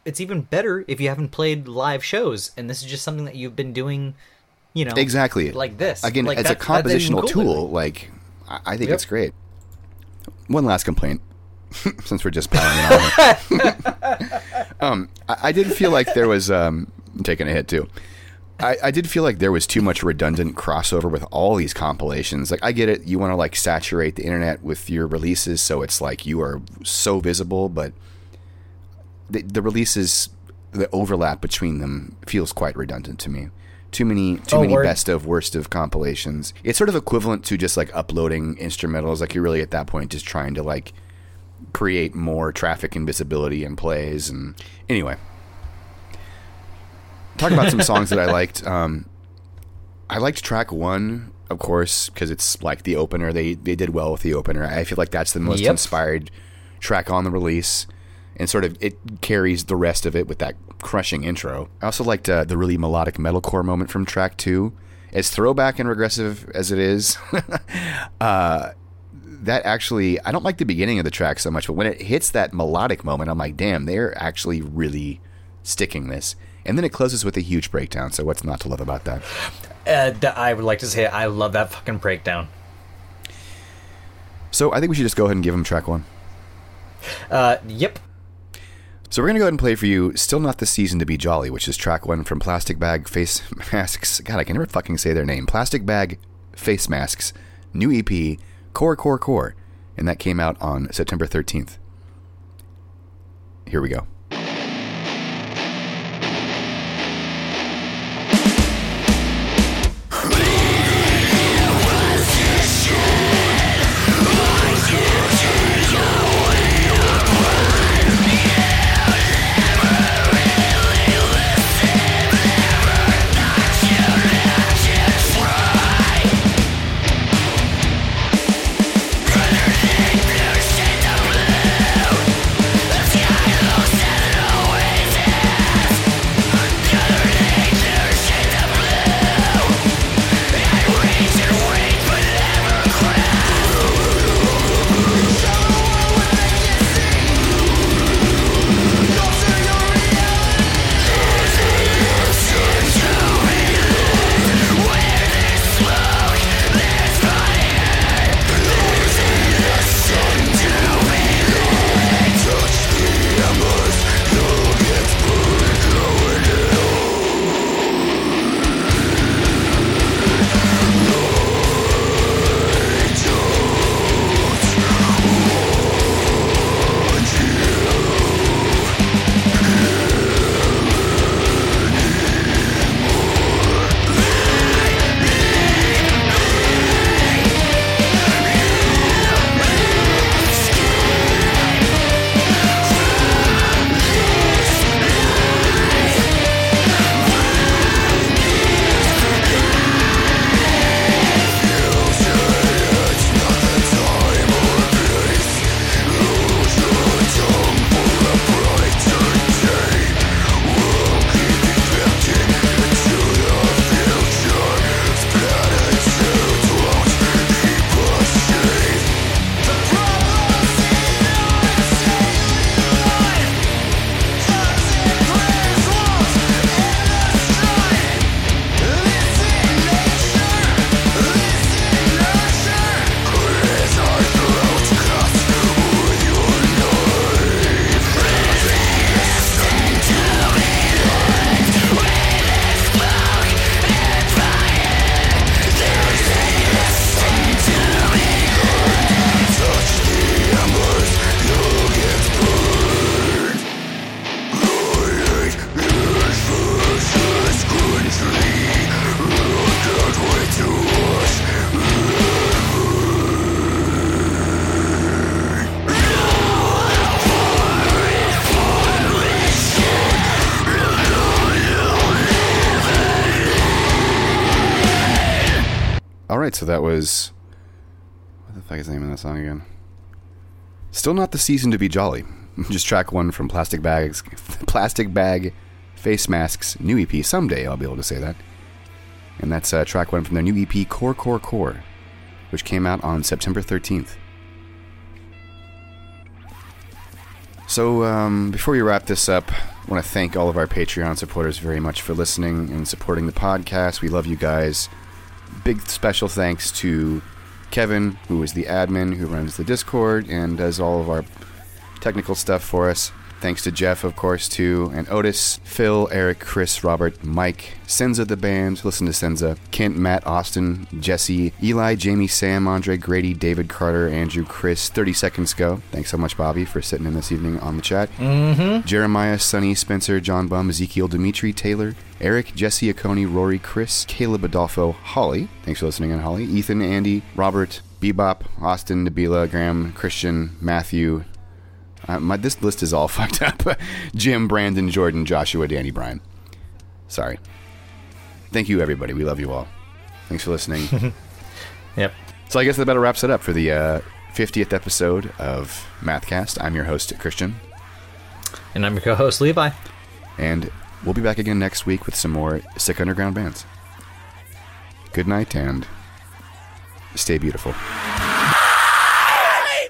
it's even better if you haven't played live shows, and this is just something that you've been doing, you know, exactly like this. again Like, as that- a compositional tool like i, I think Yep. it's great one last complaint since we're just piling it on um I, I did feel like there was um taking a hit too I, I did feel like there was too much redundant crossover with all these compilations. Like I get it, you want to like saturate the internet with your releases, so it's like you are so visible, but the, the releases, the overlap between them feels quite redundant to me. Too many, too Oh, many word. best of, worst of compilations. It's sort of equivalent to just like uploading instrumentals. Like you're really at that point just trying to like create more traffic and visibility and plays. And anyway, talk about some songs that I liked. Um, I liked track one, of course, because it's like the opener. They they did well with the opener. I feel like that's the most Yep. inspired track on the release, and sort of it carries the rest of it with that crushing intro. I also liked uh, the really melodic metalcore moment from track two. As throwback and regressive as it is, uh, that actually I don't like the beginning of the track so much, but when it hits that melodic moment, I'm like, damn, they're actually really sticking this. And then it closes with a huge breakdown. So what's not to love about that? Uh, I would like to say I love that fucking breakdown. So I think we should just go ahead and give them track one. Uh, yep. So we're gonna go ahead and play for you "Still Not the Season to Be Jolly," which is track one from Plastic Bag Face Masks. God, I can never fucking say their name. Plastic Bag Face Masks, new EP, Core Core Core, and that came out on September 13th. Here we go. So that was what the fuck is the name of that song again? Still not the season to be jolly. Just track one from Plastic Bags, Plastic Bag, Face Masks new EP. Someday I'll be able to say that. And that's uh, track one from their new EP, Core Core Core, which came out on September 13th. So, um, before we wrap this up, I want to thank all of our Patreon supporters very much for listening and supporting the podcast. We love you guys. Big special thanks to Kevin, who is the admin who runs the Discord and does all of our technical stuff for us. Thanks to Jeff, of course, too, and Otis, Phil, Eric, Chris, Robert, Mike, Senza the band, listen to Senza, Kent, Matt, Austin, Jesse, Eli, Jamie, Sam, Andre, Grady, David, Carter, Andrew, Chris, 30 Seconds Go. Thanks so much, Bobby, for sitting in this evening on the chat. Mm-hmm. Jeremiah, Sonny, Spencer, John Bum, Ezekiel, Dimitri, Taylor, Eric, Jesse, Aconi, Rory, Chris, Caleb, Adolfo, Holly. Thanks for listening in, Holly. Ethan, Andy, Robert, Bebop, Austin, Nabila, Graham, Christian, Matthew, uh, my, this list is all fucked up. Jim, Brandon, Jordan, Joshua, Danny, Brian. Sorry. Thank you, everybody. We love you all. Thanks for listening. Yep. so I guess that better wraps it up for the uh, 50th episode of Mathcast. I'm your host, Christian, And I'm your co-host Levi. and we'll be back again next week with some more sick underground bands. Good night and stay beautiful.